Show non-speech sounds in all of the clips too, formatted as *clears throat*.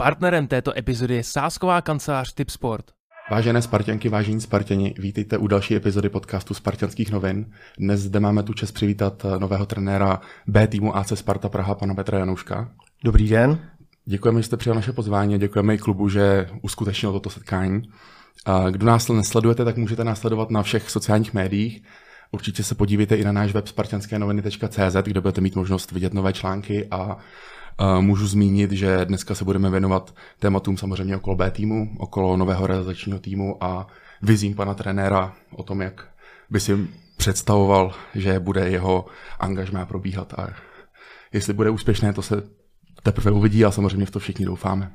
Partnerem této epizody je sásková kancelář Tipsport. Vážené Spartianky, vážení Spartěni, vítejte u další epizody podcastu Spartianských novin. Dnes zde máme tu čest přivítat nového trenéra B týmu AC Sparta Praha, pana Petra Janouška. Dobrý den. Děkujeme, že jste přijal naše pozvání, děkujeme i klubu, že uskutečnil toto setkání. Kdo nás nesledujete, tak můžete následovat na všech sociálních médiích. Určitě se podívejte i na náš web spartianskénoviny.cz, kde budete mít možnost vidět nové články a můžu zmínit, že dneska se budeme věnovat tématům samozřejmě okolo B týmu, okolo nového realizačního týmu a vizím pana trenéra o tom, jak by si představoval, že bude jeho angažmá probíhat a jestli bude úspěšné, to se teprve uvidí a samozřejmě v to všichni doufáme.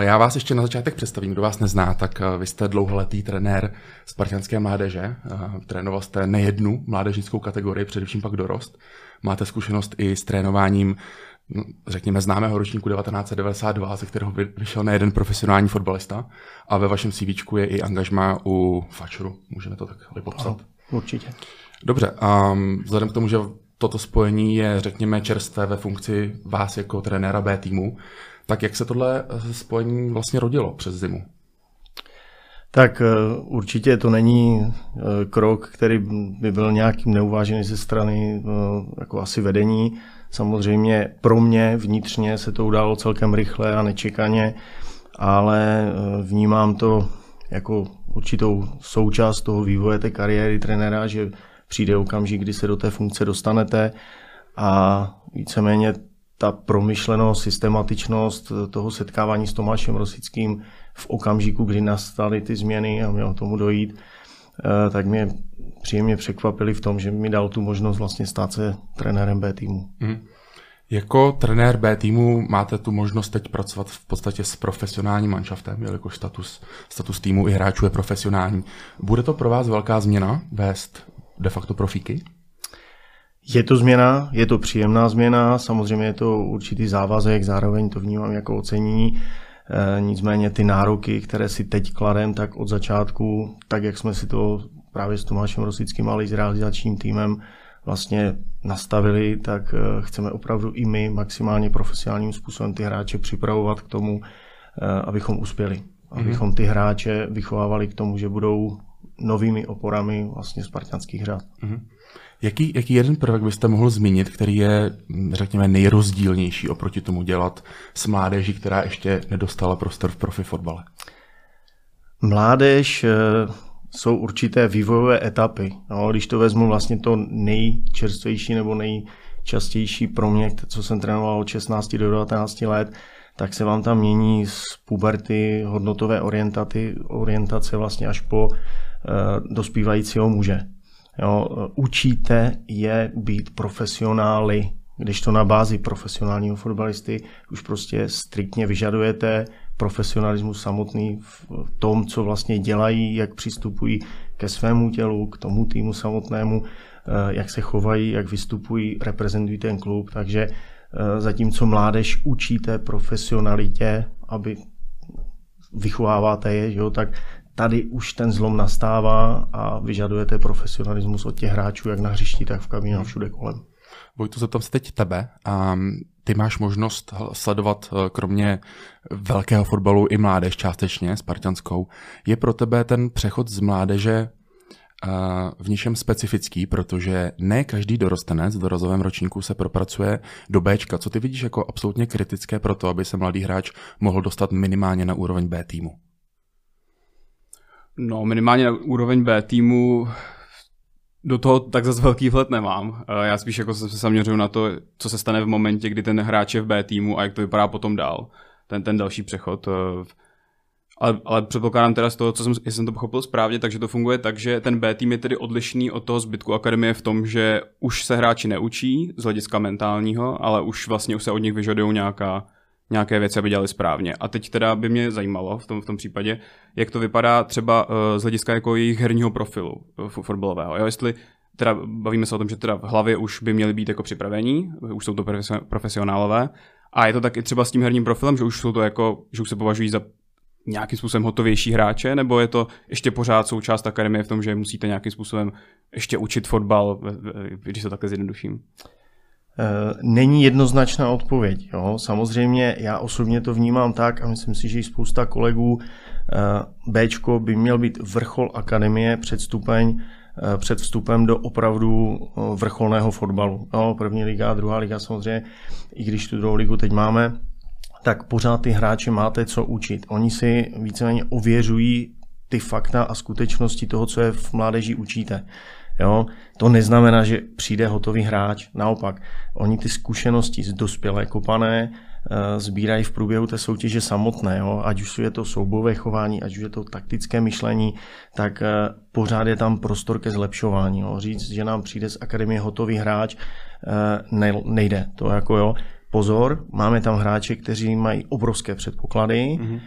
Já vás ještě na začátek představím, kdo vás nezná, tak vy jste dlouholetý trenér spartianské mládeže, trénoval jste nejednu mládežnickou kategorii, především pak dorost. Máte zkušenost i s trénováním, no, řekněme, známého ročníku 1992, ze kterého vyšel nejeden profesionální fotbalista a ve vašem CV je i angažma u Fačuru. Můžeme to takhle popsat? Určitě. Dobře, a vzhledem k tomu, že toto spojení je, řekněme, čerstvé ve funkci vás jako trenéra B týmu, tak jak se tohle spojení vlastně rodilo přes zimu? Tak eh, určitě to není eh, krok, který by byl nějakým neuvážený ze strany eh, jako asi vedení. Samozřejmě pro mě vnitřně se to událo celkem rychle a nečekaně, ale vnímám to jako určitou součást toho vývoje té kariéry trenéra, že přijde okamžik, kdy se do té funkce dostanete a víceméně ta promyšlenost, systematičnost toho setkávání s Tomášem Rosickým v okamžiku, kdy nastaly ty změny a mělo tomu dojít, eh, tak mě příjemně překvapili v tom, že mi dal tu možnost vlastně stát se trenérem B týmu. Mm. Jako trenér B týmu máte tu možnost teď pracovat v podstatě s profesionálním manšaftem, jelikož status, status týmu i hráčů je profesionální. Bude to pro vás velká změna vést de facto profíky? Je to změna, je to příjemná změna, samozřejmě je to určitý závazek, zároveň to vnímám jako ocenění. E, nicméně ty nároky, které si teď kladem, tak od začátku, tak jak jsme si to právě s Tomášem Rosickým, ale i s realizačním týmem vlastně nastavili, tak e, chceme opravdu i my maximálně profesionálním způsobem ty hráče připravovat k tomu, e, abychom uspěli. Abychom ty hráče vychovávali k tomu, že budou novými oporami vlastně spartianských řád. Mm-hmm. Jaký, jaký jeden prvek byste mohl zmínit, který je, řekněme, nejrozdílnější oproti tomu dělat s mládeží, která ještě nedostala prostor v profi fotbale? Mládež eh, jsou určité vývojové etapy. No, když to vezmu vlastně to nejčerstvější nebo nejčastější pro mě, co jsem trénoval od 16 do 19 let, tak se vám tam mění z puberty hodnotové orientaty, orientace vlastně až po dospívajícího muže. Jo, učíte je být profesionály, když to na bázi profesionálního fotbalisty už prostě striktně vyžadujete profesionalismus samotný v tom, co vlastně dělají, jak přistupují ke svému tělu, k tomu týmu samotnému, eh, jak se chovají, jak vystupují, reprezentují ten klub. Takže eh, zatímco mládež učíte profesionalitě, aby vychováváte je, jo, tak tady už ten zlom nastává a vyžadujete profesionalismus od těch hráčů, jak na hřišti, tak v kabině a všude kolem. Vojtu, zeptám se teď tebe. Um, ty máš možnost sledovat eh, kromě velkého fotbalu i mládež částečně, spartanskou. Je pro tebe ten přechod z mládeže uh, v něčem specifický, protože ne každý dorostenec v dorazovém ročníku se propracuje do Bčka. Co ty vidíš jako absolutně kritické pro to, aby se mladý hráč mohl dostat minimálně na úroveň B týmu? No, minimálně na úroveň B týmu do toho tak zase velký vhled nemám. Eh, já spíš jako se zaměřuju na to, co se stane v momentě, kdy ten hráč je v B týmu a jak to vypadá potom dál. Ten, ten další přechod. Eh, ale, ale předpokládám teda z toho, co jsem, jestli jsem to pochopil správně, takže to funguje tak, že ten B tým je tedy odlišný od toho zbytku akademie v tom, že už se hráči neučí z hlediska mentálního, ale už vlastně už se od nich vyžadují nějaká nějaké věci, aby dělali správně. A teď teda by mě zajímalo v tom, v tom případě, jak to vypadá třeba uh, z hlediska jako jejich herního profilu uh, fotbalového. Jo? Jestli teda bavíme se o tom, že teda v hlavě už by měli být jako připravení, už jsou to profesionálové, a je to tak i třeba s tím herním profilem, že už jsou to jako, že už se považují za nějakým způsobem hotovější hráče, nebo je to ještě pořád součást akademie v tom, že musíte nějakým způsobem ještě učit fotbal, když to takhle zjednoduším? Není jednoznačná odpověď. Jo? Samozřejmě já osobně to vnímám tak a myslím si, že i spousta kolegů Bčko by měl být vrchol akademie před stupeň před vstupem do opravdu vrcholného fotbalu. Jo, první liga, druhá liga samozřejmě, i když tu druhou ligu teď máme, tak pořád ty hráči máte co učit. Oni si víceméně ověřují ty fakta a skutečnosti toho, co je v mládeži učíte. Jo? To neznamená, že přijde hotový hráč. Naopak, oni ty zkušenosti z dospělé kopané eh, sbírají v průběhu té soutěže samotné. Jo? Ať už je to soubové chování, ať už je to taktické myšlení, tak eh, pořád je tam prostor ke zlepšování. Jo? Říct, že nám přijde z akademie hotový hráč, eh, nejde. To jako jo, Pozor, máme tam hráče, kteří mají obrovské předpoklady, mm-hmm.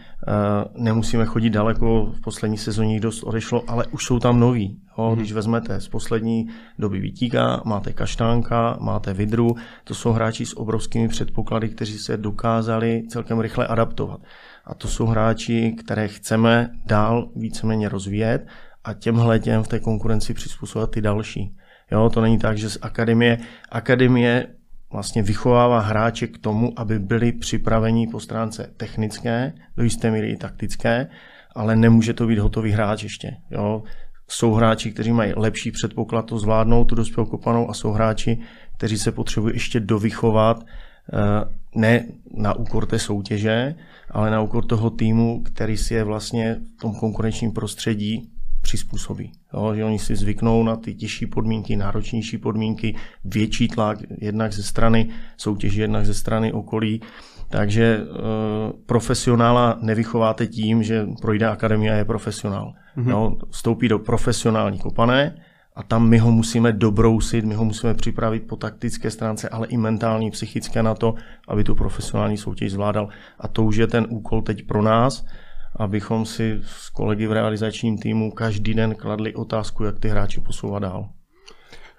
nemusíme chodit daleko, v poslední sezóně dost odešlo, ale už jsou tam noví. Jo? Mm-hmm. Když vezmete z poslední doby Vítíka, máte Kaštánka, máte Vidru, to jsou hráči s obrovskými předpoklady, kteří se dokázali celkem rychle adaptovat. A to jsou hráči, které chceme dál víceméně rozvíjet a těmhle těm v té konkurenci přizpůsobovat ty další. Jo, to není tak, že z akademie, akademie vlastně vychovává hráče k tomu, aby byli připraveni po stránce technické, do jisté míry i taktické, ale nemůže to být hotový hráč ještě. Jo. Jsou hráči, kteří mají lepší předpoklad to zvládnout, tu dospělou kopanou, a jsou hráči, kteří se potřebují ještě dovychovat, eh, ne na úkor té soutěže, ale na úkor toho týmu, který si je vlastně v tom konkurenčním prostředí přizpůsobí. Jo, že oni si zvyknou na ty těžší podmínky, náročnější podmínky, větší tlak jednak ze strany soutěže, jednak ze strany okolí. Takže e, profesionála nevychováte tím, že projde akademie a je profesionál. Mm-hmm. Jo, vstoupí do profesionální kopané a tam my ho musíme dobrousit, my ho musíme připravit po taktické stránce, ale i mentální, psychické na to, aby tu profesionální soutěž zvládal. A to už je ten úkol teď pro nás, abychom si s kolegy v realizačním týmu každý den kladli otázku, jak ty hráči posouvat dál.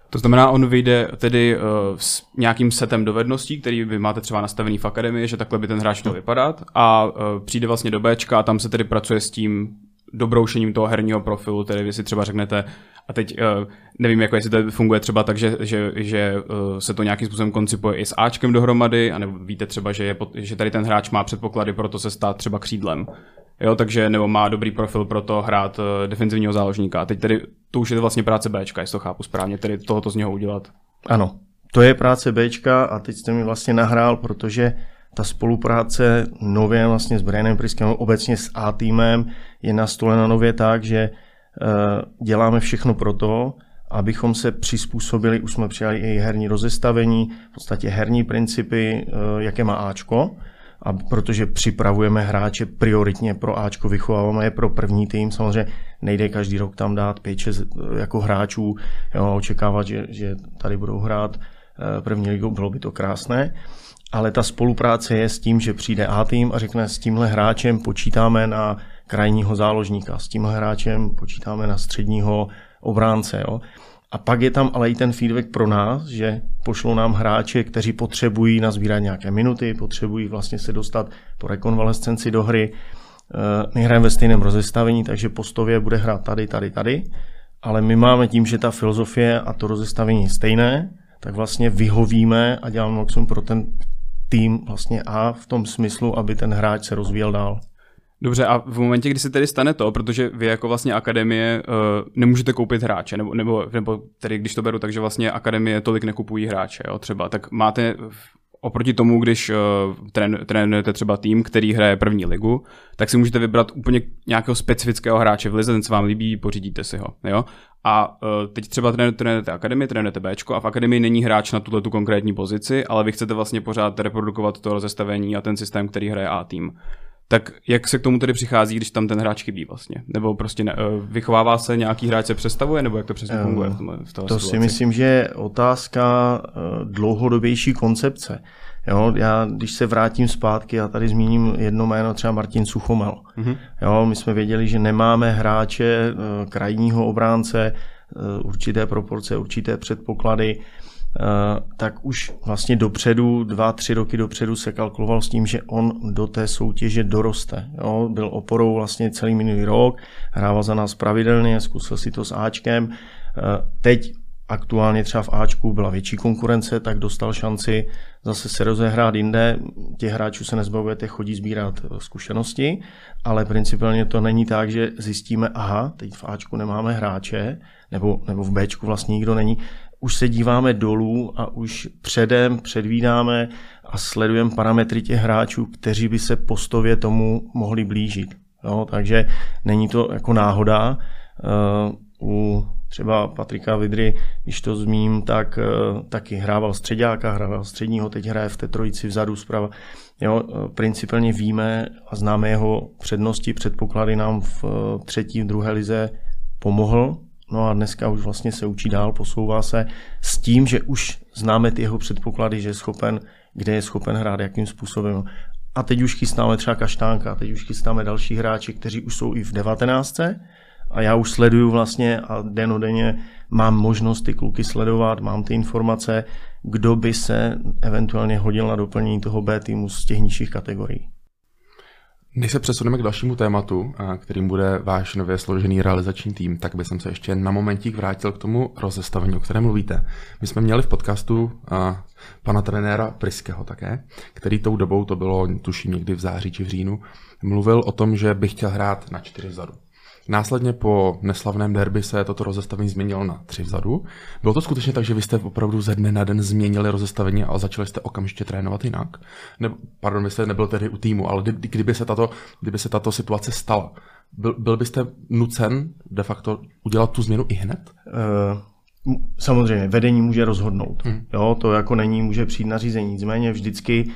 To znamená, on vyjde tedy uh, s nějakým setem dovedností, který vy máte třeba nastavený v akademii, že takhle by ten hráč měl vypadat a uh, přijde vlastně do Bčka a tam se tedy pracuje s tím dobroušením toho herního profilu, tedy vy si třeba řeknete, a teď uh, nevím, jako jestli to funguje třeba tak, že, že, že uh, se to nějakým způsobem koncipuje i s Ačkem dohromady, anebo víte třeba, že, je, že tady ten hráč má předpoklady pro to se stát třeba křídlem. Jo, takže nebo má dobrý profil pro to hrát uh, defenzivního záložníka. A teď tedy to už je vlastně práce Bčka, jestli to chápu správně, tedy tohoto z něho udělat. Ano, to je práce Bčka a teď jste mi vlastně nahrál, protože ta spolupráce nově vlastně s Brianem Priskem, obecně s A týmem je nastolena nově tak, že uh, děláme všechno pro to, abychom se přizpůsobili, už jsme přijali i herní rozestavení, v podstatě herní principy, uh, jaké má Ačko, a protože připravujeme hráče prioritně pro Ačko, vychováváme je pro první tým, samozřejmě nejde každý rok tam dát 5-6 eh, jako hráčů, jo, očekávat, že, že tady budou hrát eh, první ligu, bylo by to krásné, ale ta spolupráce je s tím, že přijde A tým a řekne, s tímhle hráčem počítáme na krajního záložníka, s tímhle hráčem počítáme na středního obránce. Jo. A pak je tam ale i ten feedback pro nás, že pošlou nám hráče, kteří potřebují nazbírat nějaké minuty, potřebují vlastně se dostat po rekonvalescenci do hry. Eh, my hrajeme ve stejném rozestavení, takže postově bude hrát tady, tady, tady. Ale my máme tím, že ta filozofie a to rozestavení je stejné, tak vlastně vyhovíme a děláme maximum pro ten tým vlastně A v tom smyslu, aby ten hráč se rozvíjel dál. Dobře, a v momentě, kdy se tedy stane to, protože vy jako vlastně akademie uh, nemůžete koupit hráče, nebo, nebo, nebo tedy když to beru, takže vlastně akademie tolik nekupují hráče, jo, třeba, tak máte oproti tomu, když uh, trén, trénujete třeba tým, který hraje první ligu, tak si můžete vybrat úplně nějakého specifického hráče v lize, ten se vám líbí, pořídíte si ho. Jo? A uh, teď třeba trénujete akademii, trénujete Bčko a v akademii není hráč na tuto tu konkrétní pozici, ale vy chcete vlastně pořád reprodukovat to rozestavení a ten systém, který hraje A tým. Tak jak se k tomu tedy přichází, když tam ten hráč chybí vlastně? Nebo prostě ne, eh, vychovává se nějaký hráč, se přestavuje, nebo jak to přesně funguje v, tom, v To situaci? si myslím, že je otázka eh, dlouhodobější koncepce. Jo, já, když se vrátím zpátky, já tady zmíním jedno jméno, třeba Martin Suchomel. Mm-hmm. Jo, my jsme věděli, že nemáme hráče eh, krajního obránce, určité proporce, určité předpoklady. Eh, tak už vlastně dopředu, dva, tři roky dopředu se kalkuloval s tím, že on do té soutěže doroste. Jo? Byl oporou vlastně celý minulý rok, hrával za nás pravidelně, zkusil si to s Ačkem. Eh, teď aktuálně třeba v Ačku byla větší konkurence, tak dostal šanci zase se rozehrát jinde. Těch hráčů se nezbavujete, chodí sbírat eh, zkušenosti, ale principiálně to není tak, že zjistíme, aha, teď v Ačku nemáme hráče, nebo, nebo v Bčku vlastně nikdo není. Už se díváme dolů a už předem předvídáme a sledujeme parametry těch hráčů, kteří by se postově tomu mohli blížit. Jo, takže není to jako náhoda. Uh, u třeba Patrika Vidry, když to zmím, tak uh, taky hrával středáka, hrával středního, teď hraje v té trojici vzadu zprava. Jo, uh, principálně víme a známe jeho přednosti, předpoklady nám v uh, třetí, v druhé lize pomohl, No a dneska už vlastně se učí dál, posouvá se s tím, že už známe ty jeho předpoklady, že je schopen, kde je schopen hrát, jakým způsobem. A teď už chystáme třeba Kaštánka, teď už chystáme další hráči, kteří už jsou i v 19. A já už sleduju vlastně a denodenně mám možnost ty kluky sledovat, mám ty informace, kdo by se eventuálně hodil na doplnění toho B týmu z těch nižších kategorií. Než se přesuneme k dalšímu tématu, kterým bude váš nově složený realizační tým, tak bych se ještě na momentík vrátil k tomu rozestavení, o kterém mluvíte. My jsme měli v podcastu a, pana trenéra Priského také, který tou dobou, to bylo tuším někdy v září či v říjnu, mluvil o tom, že by chtěl hrát na čtyři vzadu. Následně po neslavném derby se toto rozestavení změnilo na tři vzadu. Bylo to skutečně tak, že vy jste opravdu ze dne na den změnili rozestavení a začali jste okamžitě trénovat jinak? Ne, pardon, vy jste nebyl tedy u týmu, ale kdyby se tato, kdyby se tato situace stala, byl, byl byste nucen de facto udělat tu změnu i hned? Uh... Samozřejmě, vedení může rozhodnout. Hmm. Jo, to jako není, může přijít na řízení. Nicméně vždycky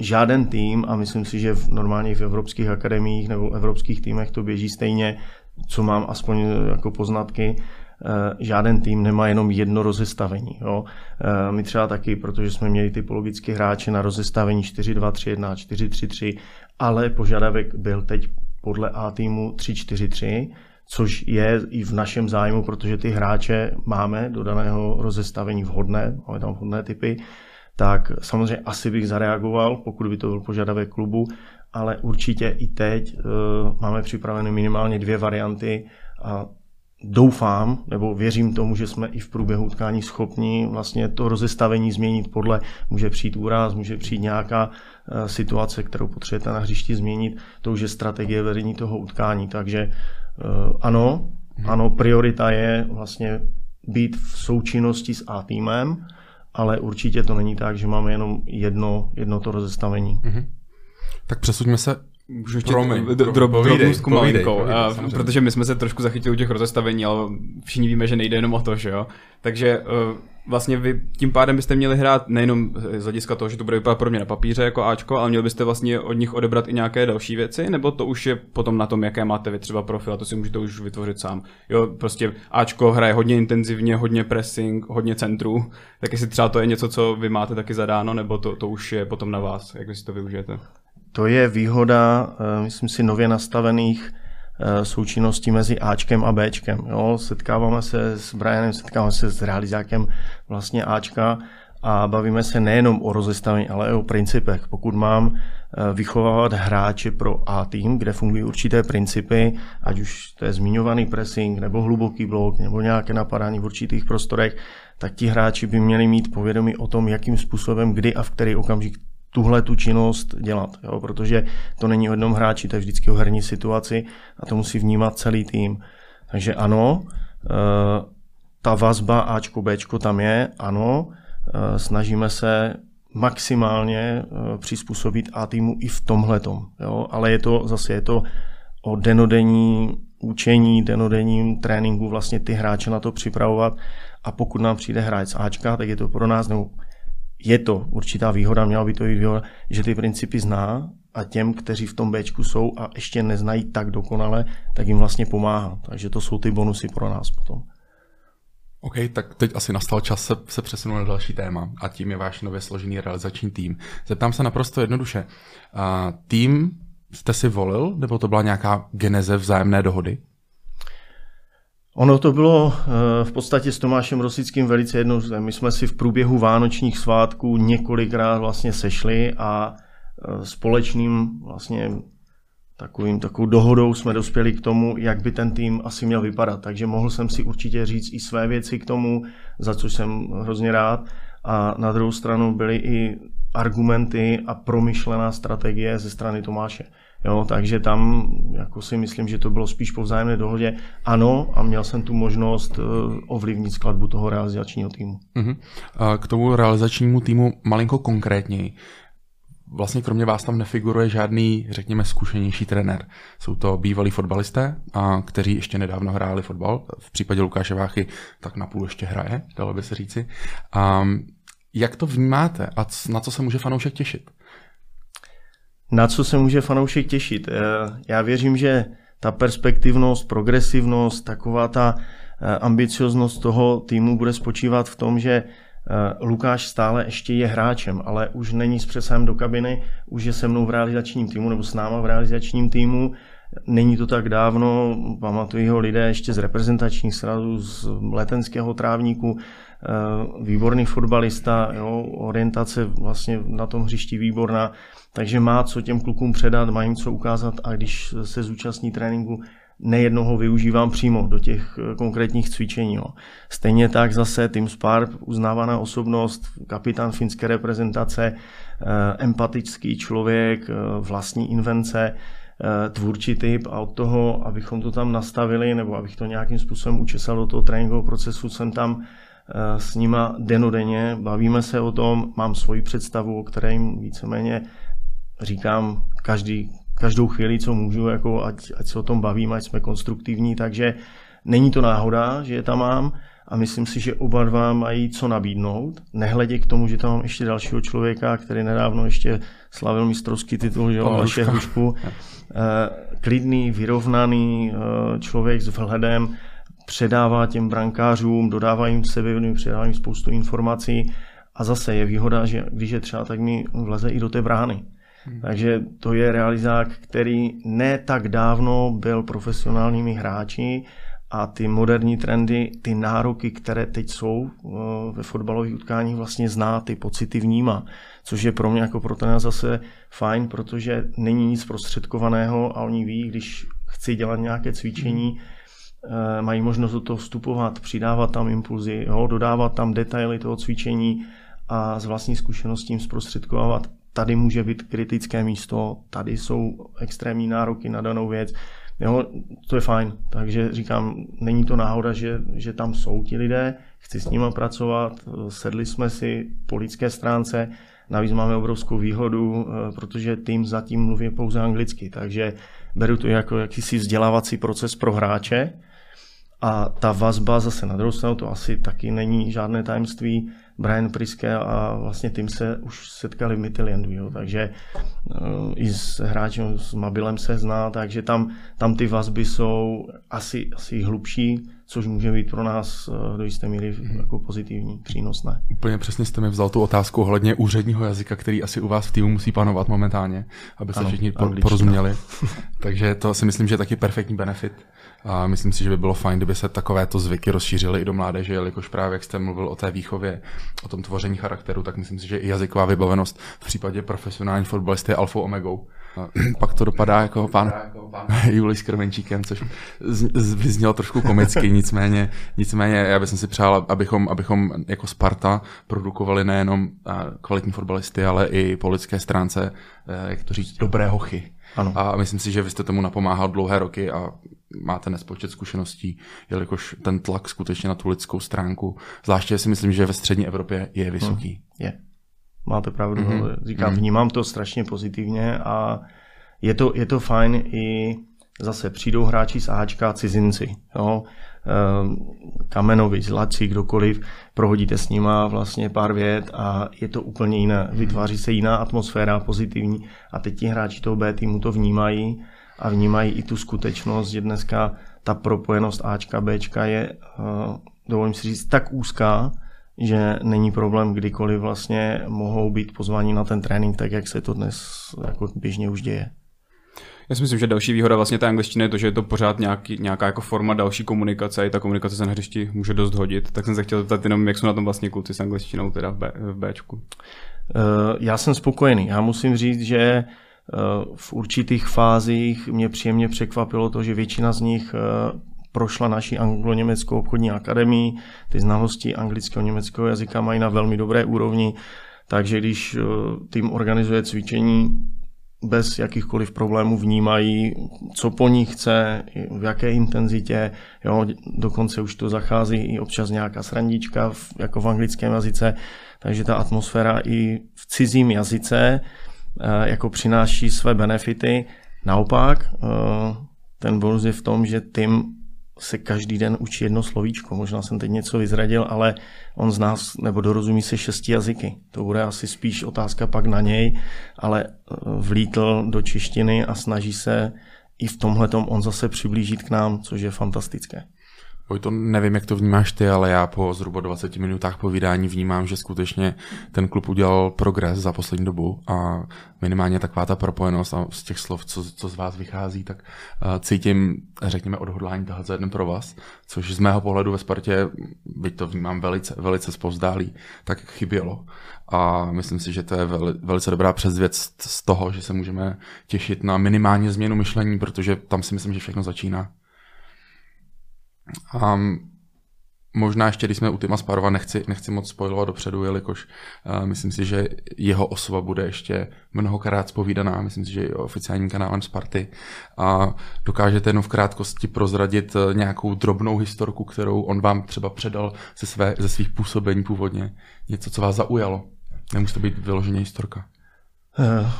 žáden tým, a myslím si, že v, normálně v evropských akademiích nebo evropských týmech to běží stejně, co mám aspoň eh, jako poznatky, eh, žádný tým nemá jenom jedno rozestavení. Jo. Eh, my třeba taky, protože jsme měli typologické hráče na rozestavení 4-2-3-1, 4-3-3, ale požadavek byl teď podle A týmu 3-4-3, což je i v našem zájmu, protože ty hráče máme do daného rozestavení vhodné, máme tam vhodné typy, tak samozřejmě asi bych zareagoval, pokud by to byl požadavek klubu, ale určitě i teď uh, máme připraveny minimálně dvě varianty a doufám, nebo věřím tomu, že jsme i v průběhu utkání schopni vlastně to rozestavení změnit podle, může přijít úraz, může přijít nějaká uh, situace, kterou potřebujete na hřišti změnit, to už je strategie vedení toho utkání, takže uh, ano, hmm. ano, priorita je vlastně být v součinnosti s A týmem, ale určitě to není tak, že máme jenom jedno, jedno to rozestavení. Mm-hmm. Tak přesuňme se Můžu ještě Promiň, drobnou zkumalinkou, protože my jsme se trošku zachytili u těch rozestavení, ale všichni víme, že nejde jenom o to, že jo. Takže uh, vlastně vy tím pádem byste měli hrát nejenom z hlediska toho, že to bude vypadat pro mě na papíře jako Ačko, ale měli byste vlastně od nich odebrat i nějaké další věci, nebo to už je potom na tom, jaké máte vy třeba profil, a to si můžete už vytvořit sám. Jo, prostě Ačko hraje hodně intenzivně, hodně pressing, hodně centrů, tak jestli třeba to je něco, co vy máte taky zadáno, nebo to, to už je potom na vás, jak vy si to využijete. To je výhoda, eh, myslím si, nově nastavených eh, součinností mezi Ačkem a Bčkem. Jo, setkáváme se s Brianem, setkáváme se s realizákem vlastně Ačka a bavíme se nejenom o rozestavení, ale i o principech. Pokud mám eh, vychovávat hráče pro A tým, kde fungují určité principy, ať už to je zmiňovaný pressing, nebo hluboký blok, nebo nějaké napadání v určitých prostorech, tak ti hráči by měli mít povědomí o tom, jakým způsobem, kdy a v který okamžik tuhle tu činnost dělat, jo? protože to není o jednom hráči, to je vždycky o herní situaci a to musí vnímat celý tým. Takže ano, eh, ta vazba Ačko, Bčko tam je, ano, eh, snažíme se maximálně eh, přizpůsobit A týmu i v tomhle jo? ale je to zase je to o denodenní učení, denodenním tréninku vlastně ty hráče na to připravovat a pokud nám přijde hráč z Ačka, tak je to pro nás, nebo je to určitá výhoda, měla by to být výhoda, že ty principy zná a těm, kteří v tom Bčku jsou a ještě neznají tak dokonale, tak jim vlastně pomáhá. Takže to jsou ty bonusy pro nás potom. OK, tak teď asi nastal čas se, se přesunout na další téma a tím je váš nově složený realizační tým. Zeptám se naprosto jednoduše. A tým jste si volil, nebo to byla nějaká geneze vzájemné dohody? Ono to bylo eh, v podstatě s Tomášem Rosickým velice jednou. My jsme si v průběhu vánočních svátků několikrát vlastně sešli a eh, společným vlastně takovým, takovou dohodou jsme dospěli k tomu, jak by ten tým asi měl vypadat. Takže mohl jsem si určitě říct i své věci k tomu, za což jsem hrozně rád. A na druhou stranu byly i argumenty a promyšlená strategie ze strany Tomáše. Jo, takže tam jako si myslím, že to bylo spíš po vzájemné dohodě. Ano, a měl jsem tu možnost eh, ovlivnit skladbu toho realizačního týmu. Uh-huh. A k tomu realizačnímu týmu malinko konkrétněji. Vlastně kromě vás tam nefiguruje žádný, řekněme, zkušenější trenér. Jsou to bývalí fotbalisté, a kteří ještě nedávno hráli fotbal. V případě Lukáše Váchy tak napůl ještě hraje, dalo by se říci. A jak to vnímáte a na co se může fanoušek těšit? Na co se může fanoušek těšit? Eh, já věřím, že ta perspektivnost, progresivnost, taková ta eh, ambicioznost toho týmu bude spočívat v tom, že eh, Lukáš stále ještě je hráčem, ale už není s přesahem do kabiny, už je se mnou v realizačním týmu nebo s náma v realizačním týmu. Není to tak dávno, pamatují ho lidé ještě z reprezentačních srazů, z letenského trávníku, výborný fotbalista, jo, orientace vlastně na tom hřišti výborná takže má co těm klukům předat, má jim co ukázat a když se zúčastní tréninku, nejednoho využívám přímo do těch eh, konkrétních cvičení. Jo. Stejně tak zase Tim Sparp, uznávaná osobnost, kapitán finské reprezentace, eh, empatický člověk, eh, vlastní invence, tvůrčí typ a od toho, abychom to tam nastavili nebo abych to nějakým způsobem učesal do toho tréninkového procesu, jsem tam s nima denodenně, bavíme se o tom, mám svoji představu, o které jim víceméně říkám každý, každou chvíli, co můžu, jako ať, ať se o tom bavím, ať jsme konstruktivní, takže není to náhoda, že je tam mám a myslím si, že oba dva mají co nabídnout, nehledě k tomu, že tam mám ještě dalšího člověka, který nedávno ještě slavil mistrovský titul, že jo, Hrušku. *laughs* Eh, klidný, vyrovnaný eh, člověk s vhledem, předává těm brankářům, dodává jim sebevědomí, předává jim spoustu informací a zase je výhoda, že když je třeba, tak mi vleze i do té brány. Hmm. Takže to je realizák, který ne tak dávno byl profesionálními hráči a ty moderní trendy, ty nároky, které teď jsou eh, ve fotbalových utkáních, vlastně zná, ty pocity vnímá. Což je pro mě jako pro ten zase fajn, protože není nic prostředkovaného a oni ví, když chci dělat nějaké cvičení, hmm. mají možnost do toho vstupovat, přidávat tam impulzy, jo, dodávat tam detaily toho cvičení a z vlastní zkušeností jim zprostředkovat tady může být kritické místo, tady jsou extrémní nároky na danou věc. Jo, to je fajn, takže říkám, není to náhoda, že, že tam jsou ti lidé, chci s nimi pracovat, sedli jsme si po lidské stránce, navíc máme obrovskou výhodu, eh, protože tým zatím mluví pouze anglicky, takže beru to jako jakýsi vzdělávací proces pro hráče. A ta vazba zase na druhou stranu, to asi taky není žádné tajemství, Brian Priske a vlastně tým se už setkali v Midtjyllandu, jo, takže uh, i s hráčem, s Mabilem se zná, takže tam, tam ty vazby jsou asi, asi hlubší, což může být pro nás uh, do jisté míry mm. jako pozitivní, přínosné. Úplně přesně jste mi vzal tu otázku ohledně úředního jazyka, který asi u vás v týmu musí panovat momentálně, aby se ano, všichni porozuměli. *laughs* takže to si myslím, že je taky perfektní benefit. A myslím si, že by bylo fajn, kdyby se takovéto zvyky rozšířily i do mládeže, jelikož právě jak jste mluvil o té výchově, o tom tvoření charakteru, tak myslím si, že i jazyková vybavenost v případě profesionální fotbalisty je alfou omegou. A *clears throat* pak to dopadá jako pan *laughs* Julis s Krmenčíkem, což vyznělo trošku komicky, nicméně, nicméně já bych si přál, abychom, abychom jako Sparta produkovali nejenom kvalitní fotbalisty, ale i po lidské stránce, eh, jak to říct, dobré hochy. Ano. A myslím si, že vy jste tomu napomáhal dlouhé roky a máte nespočet zkušeností, jelikož ten tlak skutečně na tu lidskou stránku, zvláště si myslím, že ve střední Evropě je vysoký. Hmm. Je. Máte pravdu, mm-hmm. říkám, mm-hmm. vnímám to strašně pozitivně a je to, je to fajn i zase přijdou hráči z Ačka, cizinci, jo? Ehm, Kamenovi, Zlaci, kdokoliv, prohodíte s nima vlastně pár vět a je to úplně jiné. Vytváří se jiná atmosféra, pozitivní a teď ti hráči toho B týmu to vnímají a vnímají i tu skutečnost, že dneska ta propojenost Ačka, Bčka je, eh, dovolím si říct, tak úzká, že není problém, kdykoliv vlastně mohou být pozváni na ten trénink, tak jak se to dnes jako běžně už děje. Já si myslím, že další výhoda vlastně té angličtiny je to, že je to pořád nějaký, nějaká jako forma další komunikace, i ta komunikace se na hřišti může dost hodit. Tak jsem se chtěl zeptat jenom, jak jsou na tom vlastně kluci s angličtinou teda v, B, v Bčku. Uh, já jsem spokojený. Já musím říct, že v určitých fázích mě příjemně překvapilo to, že většina z nich prošla naší anglo-německou obchodní akademii, ty znalosti anglického německého jazyka mají na velmi dobré úrovni, takže když tým organizuje cvičení, bez jakýchkoliv problémů vnímají, co po nich chce, v jaké intenzitě, jo, dokonce už to zachází i občas nějaká srandička, jako v anglickém jazyce, takže ta atmosféra i v cizím jazyce eh, jako přináší své benefity. Naopak, eh, ten bonus je v tom, že tým se každý den učí jedno slovíčko. Možná jsem teď něco vyzradil, ale on z nás nebo dorozumí se šesti jazyky. To bude asi spíš otázka pak na něj, ale eh, vlítl do češtiny a snaží se i v tomhle on zase přiblížit k nám, což je fantastické. To nevím, jak to vnímáš ty, ale já po zhruba 20 minutách povídání vnímám, že skutečně ten klub udělal progres za poslední dobu a minimálně taková ta propojenost a z těch slov, co, co z vás vychází, tak uh, cítím, řekněme, odhodlání tahat za jeden pro vás, což z mého pohledu ve Spartě, byť to vnímám velice, velice zpovzdálí, tak chybělo. A myslím si, že to je veli, velice dobrá předzvěst z toho, že se můžeme těšit na minimálně změnu myšlení, protože tam si myslím, že všechno začíná. Um, Možná ještě, když jsme u Tima Sparova, nechci, nechci moc spojovat dopředu, jelikož uh, myslím si, že jeho osoba bude ještě mnohokrát spovídaná, myslím si, že je oficiálním kanálem Sparty a dokážete jenom v krátkosti prozradit uh, nějakou drobnou historku, kterou on vám třeba předal ze, své, ze svých působení původně. Něco, co vás zaujalo. Nemusí to být vyloženě historka. Uh,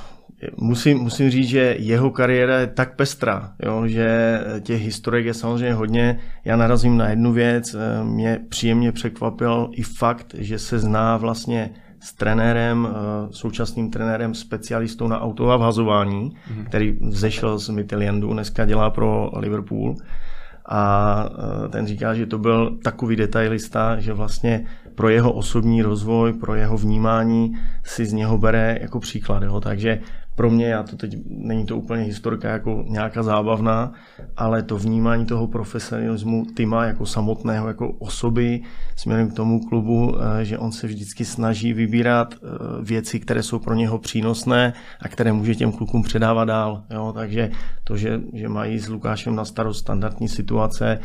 Musím, musím říct, že jeho kariéra je tak pestrá, jo, že těch historiek je samozřejmě hodně. Já narazím na jednu věc, eh, mě příjemně překvapil i fakt, že se zná vlastně s trenérem, eh, současným trenérem, specialistou na auto a vhazování, mm-hmm. který vzešel z Mittellandu, dneska dělá pro Liverpool. A eh, ten říká, že to byl takový detailista, že vlastně pro jeho osobní rozvoj, pro jeho vnímání si z něho bere jako příklad. Jo. Takže pro mě, já to teď, není to úplně historka jako nějaká zábavná, ale to vnímání toho profesionalismu Tima jako samotného, jako osoby směrem k tomu klubu, eh, že on se vždycky snaží vybírat eh, věci, které jsou pro něho přínosné a které může těm klukům předávat dál. Jo? Takže to, že, že mají s Lukášem na starost standardní situace,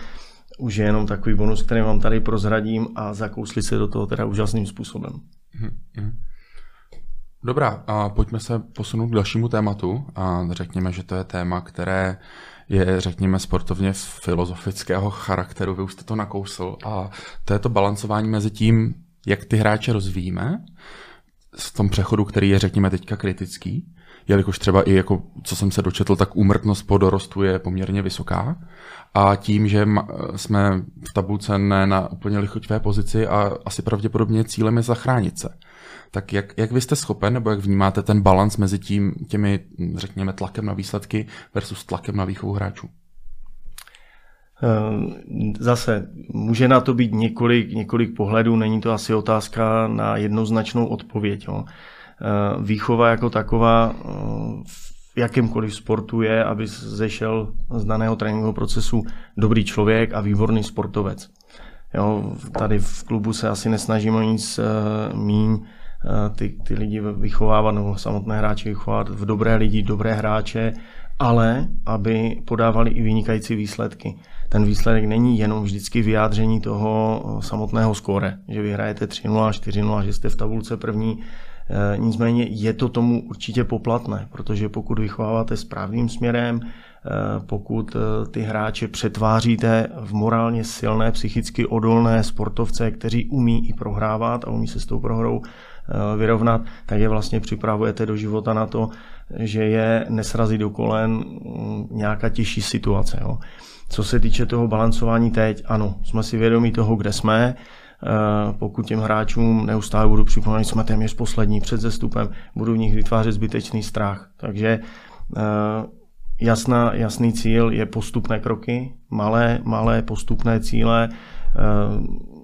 už je jenom takový bonus, který vám tady prozradím a zakousli se do toho teda úžasným způsobem. Mm-hmm. Dobrá, a pojďme se posunout k dalšímu tématu a řekněme, že to je téma, které je, řekněme, sportovně filozofického charakteru, vy už jste to nakousl, a to je to balancování mezi tím, jak ty hráče rozvíjíme, v tom přechodu, který je, řekněme, teďka kritický, jelikož třeba i jako, co jsem se dočetl, tak úmrtnost po dorostu je poměrně vysoká a tím, že jsme v tabulce ne na úplně lichotivé pozici a asi pravděpodobně cílem je zachránit se. Tak jak, jak vy jste schopen, nebo jak vnímáte ten balans mezi tím, těmi, řekněme, tlakem na výsledky versus tlakem na výchovu hráčů? Ehm, zase může na to být několik, několik pohledů, není to asi otázka na jednoznačnou odpověď. Jo. Ehm, výchova jako taková ehm, v jakémkoliv sportu je, aby zešel z daného tréninkového procesu dobrý člověk a výborný sportovec. Jo, tady v klubu se asi nesnažíme nic míň Eh, ty, ty lidi vychovávat nebo samotné hráče vychovávat v dobré lidi, dobré hráče, ale aby podávali i vynikající výsledky. Ten výsledek není jenom vždycky vyjádření toho eh, samotného skóre, že vyhrajete 3-0, 4-0, že jste v tabulce první. Eh, nicméně je to tomu určitě poplatné, protože pokud vychováváte správným směrem, pokud ty hráče přetváříte v morálně silné, psychicky odolné sportovce, kteří umí i prohrávat a umí se s tou prohrou Eh, vyrovnat, tak je vlastně připravujete do života na to, že je nesrazí do kolen mm, nějaká těžší situace. Jo. Co se týče toho balancování teď, ano, jsme si vědomí toho, kde jsme, eh, pokud těm hráčům neustále budu připomínat, jsme téměř poslední před zestupem, budu v nich vytvářet zbytečný strach. Takže eh, jasná, jasný cíl je postupné kroky, malé, malé postupné cíle,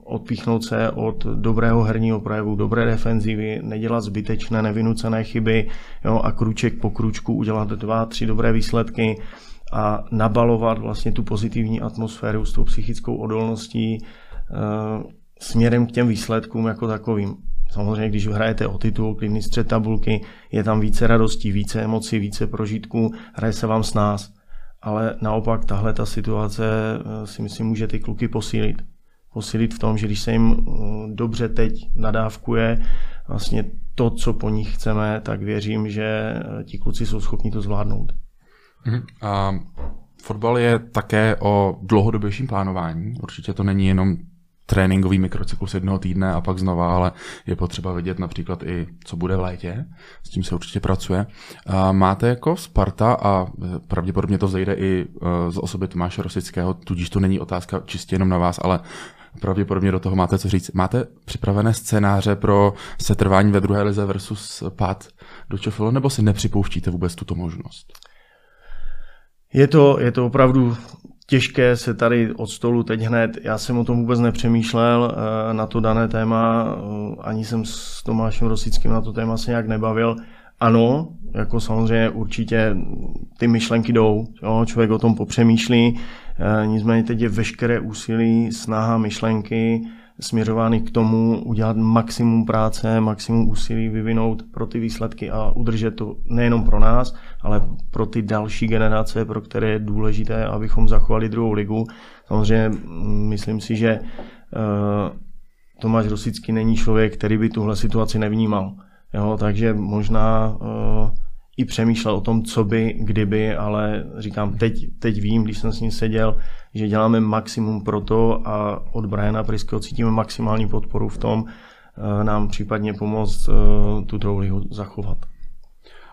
odpíchnout se od dobrého herního projevu, dobré defenzivy, nedělat zbytečné, nevinucené chyby jo, a kruček po kručku udělat dva, tři dobré výsledky a nabalovat vlastně tu pozitivní atmosféru s tou psychickou odolností směrem k těm výsledkům jako takovým. Samozřejmě, když hrajete o titul, klidný střed tabulky, je tam více radostí, více emocí, více prožitků, hraje se vám s nás. Ale naopak tahle ta situace eh, si myslím může ty kluky posílit. Posílit v tom, že když se jim eh, dobře teď nadávkuje vlastně to, co po nich chceme, tak věřím, že eh, ti kluci jsou schopni to zvládnout. Mhm. A fotbal je také o dlouhodobějším plánování. Určitě to není jenom tréninkový mikrocyklus jednoho týdne a pak znova, ale je potřeba vidět například i, co bude v létě. S tím se určitě pracuje. Máte jako Sparta a pravděpodobně to zejde i e, z osoby Tomáše Rosického, tudíž to není otázka čistě jenom na vás, ale pravděpodobně do toho máte co říct. Máte připravené scénáře pro setrvání ve druhé lize versus pad do ČFL, nebo si nepřipouštíte vůbec tuto možnost? Je to, je to opravdu těžké se tady od stolu teď hned, já jsem o tom vůbec nepřemýšlel eh, na to dané téma, eh, ani jsem s Tomášem Rosickým na to téma se nějak nebavil. Ano, jako samozřejmě určitě ty myšlenky jdou, jo, člověk o tom popřemýšlí, eh, nicméně teď je veškeré úsilí, snaha, myšlenky, směřovány k tomu udělat maximum práce, maximum úsilí vyvinout pro ty výsledky a udržet to nejenom pro nás, ale pro ty další generace, pro které je důležité, abychom zachovali druhou ligu. Samozřejmě mm, myslím si, že uh, Tomáš Rosický není člověk, který by tuhle situaci nevnímal. Jo, takže možná uh, i přemýšlel o tom, co by, kdyby, ale říkám, teď, teď vím, když jsem s ním seděl, že děláme maximum pro to a od Briana Priského cítíme maximální podporu v tom, eh, nám případně pomoct eh, tu druhou lihu zachovat.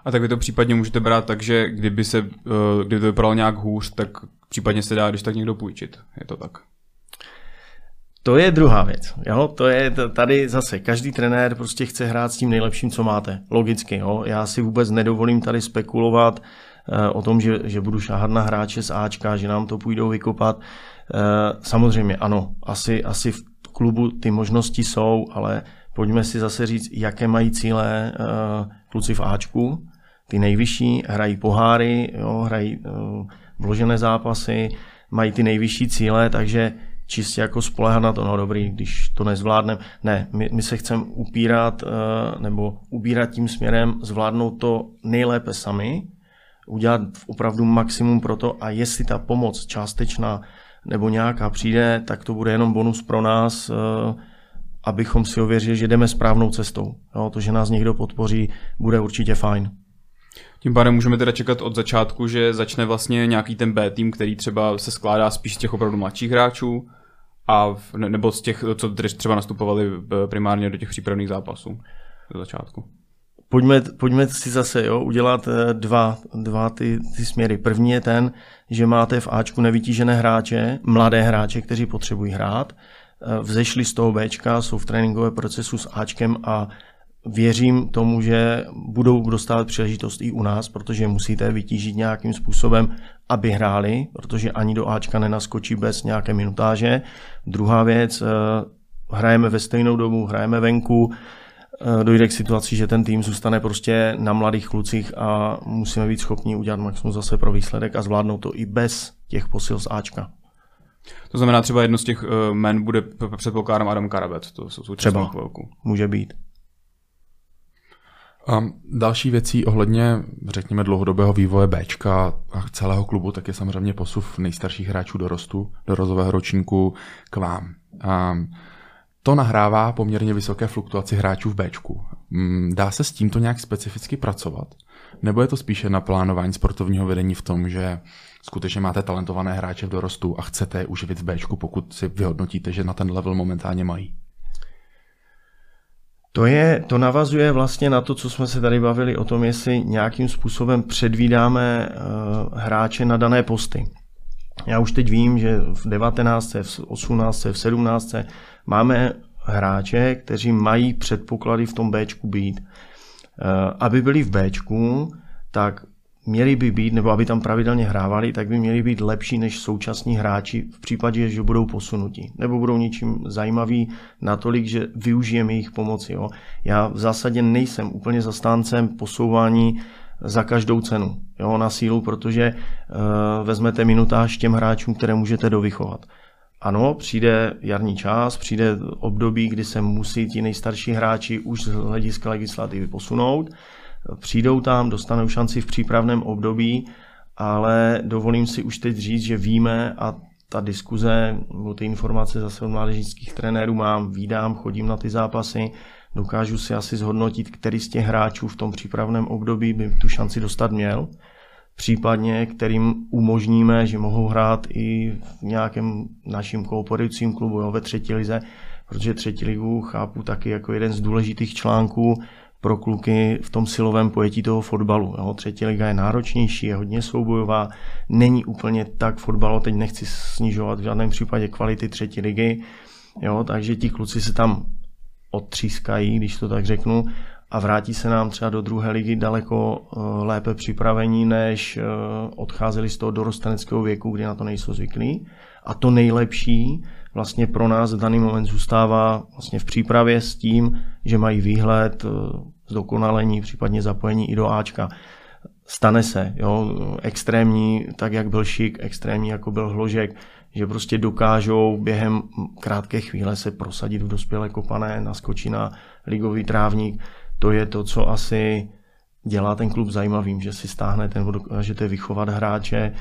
A tak vy to případně můžete brát tak, že kdyby, se, eh, kdyby to vypadalo nějak hůř, tak případně se dá, když tak někdo půjčit. Je to tak? To je druhá věc. Jo? To je tady zase, každý trenér prostě chce hrát s tím nejlepším, co máte. Logicky. Jo? Já si vůbec nedovolím tady spekulovat o tom, že, že budu šáhat na hráče z Ačka, že nám to půjdou vykopat. Uh, samozřejmě ano, asi, asi v klubu ty možnosti jsou, ale pojďme si zase říct, jaké mají cíle uh, kluci v Ačku. Ty nejvyšší hrají poháry, jo? hrají vložené zápasy, mají ty nejvyšší cíle, takže čistě jako spolehat na to, no dobrý, když to nezvládneme. Ne, my, my se chceme upírat nebo ubírat tím směrem, zvládnout to nejlépe sami, udělat opravdu maximum pro to a jestli ta pomoc částečná nebo nějaká přijde, tak to bude jenom bonus pro nás, uh, abychom si ověřili, že jdeme správnou cestou. Jo, to, že nás někdo podpoří, bude určitě fajn. Tím pádem můžeme teda čekat od začátku, že začne vlastně nějaký ten B tým, který třeba se skládá spíš z těch opravdu mladších hráčů, a v, nebo z těch, co třeba nastupovali eh, primárně do těch přípravných zápasů do začátku. Pojďme, pojďme si zase jo, udělat eh, dva, dva ty, ty směry. První je ten, že máte v Ačku nevytížené hráče, mladé hráče, kteří potřebují hrát, eh, vzešli z toho Bčka, jsou v tréninkové procesu s Ačkem a Věřím tomu, že budou dostávat příležitost i u nás, protože musíte vytížit nějakým způsobem, aby hráli, protože ani do Ačka nenaskočí bez nějaké minutáže. Druhá věc, eh, hrajeme ve stejnou dobu, hrajeme venku, dojde k situaci, že ten tým zůstane prostě na mladých klucích a musíme být schopni udělat maximum zase pro výsledek a zvládnout to i bez těch posil z Ačka. To znamená třeba jedno z těch uh, men bude předpokládám Adam Karabec, to jsou třeba chvilku. Může být. A další věcí ohledně, řekněme, dlouhodobého vývoje Bčka a celého klubu, tak je samozřejmě posuv nejstarších hráčů dorostu, do rozového ročníku k vám. A to nahrává poměrně vysoké fluktuaci hráčů v Bčku. Mm, dá se s tímto nějak specificky pracovat? Nebo je to spíše na plánování sportovního vedení v tom, že skutečně máte talentované hráče v dorostu a chcete je uživit v Bčku, pokud si vyhodnotíte, že na ten level momentálně mají? To, je, to navazuje vlastně na to, co jsme se tady bavili o tom, jestli nějakým způsobem předvídáme uh, hráče na dané posty. Já už teď vím, že v 19., v 18., v 17. máme hráče, kteří mají předpoklady v tom Bčku být. Uh, aby byli v Bčku, tak měli by být, nebo aby tam pravidelně hrávali, tak by měli být lepší než současní hráči v případě, že budou posunuti. Nebo budou něčím zajímaví natolik, že využijeme jejich pomoci. Jo. Já v zásadě nejsem úplně zastáncem posouvání za každou cenu jo, na sílu, protože uh, vezmete minutáž těm hráčům, které můžete dovychovat. ano, přijde jarní čas, přijde období, kdy se musí ti nejstarší hráči už z hlediska legislativy posunout. Přijdou tam, dostanou šanci v přípravném období, ale dovolím si už teď říct, že víme a ta diskuze, nebo ty informace zase od mládežnických trenérů mám, vídám, chodím na ty zápasy, dokážu si asi zhodnotit, který z těch hráčů v tom přípravném období by tu šanci dostat měl případně kterým umožníme, že mohou hrát i v nějakém naším kooperujícím klubu jo, ve třetí lize, protože třetí ligu chápu taky jako jeden z důležitých článků pro kluky v tom silovém pojetí toho fotbalu. Jo. Třetí liga je náročnější, je hodně soubojová, není úplně tak fotbalo, teď nechci snižovat v žádném případě kvality třetí ligy, jo, takže ti kluci se tam odtřískají, když to tak řeknu, a vrátí se nám třeba do druhé ligy daleko eh, lépe připravení, než eh, odcházeli z toho dorosteneckého věku, kdy na to nejsou zvyklí. A to nejlepší vlastně pro nás v daný moment zůstává vlastně v přípravě s tím, že mají výhled, eh, zdokonalení, případně zapojení i do Ačka. Stane se, jo, extrémní, tak jak byl Šik, extrémní jako byl Hložek, že prostě dokážou během krátké chvíle se prosadit v dospělé kopané, naskočí na ligový trávník to je to, co asi dělá ten klub zajímavým, že si stáhne ten, dokážete vychovat hráče eh,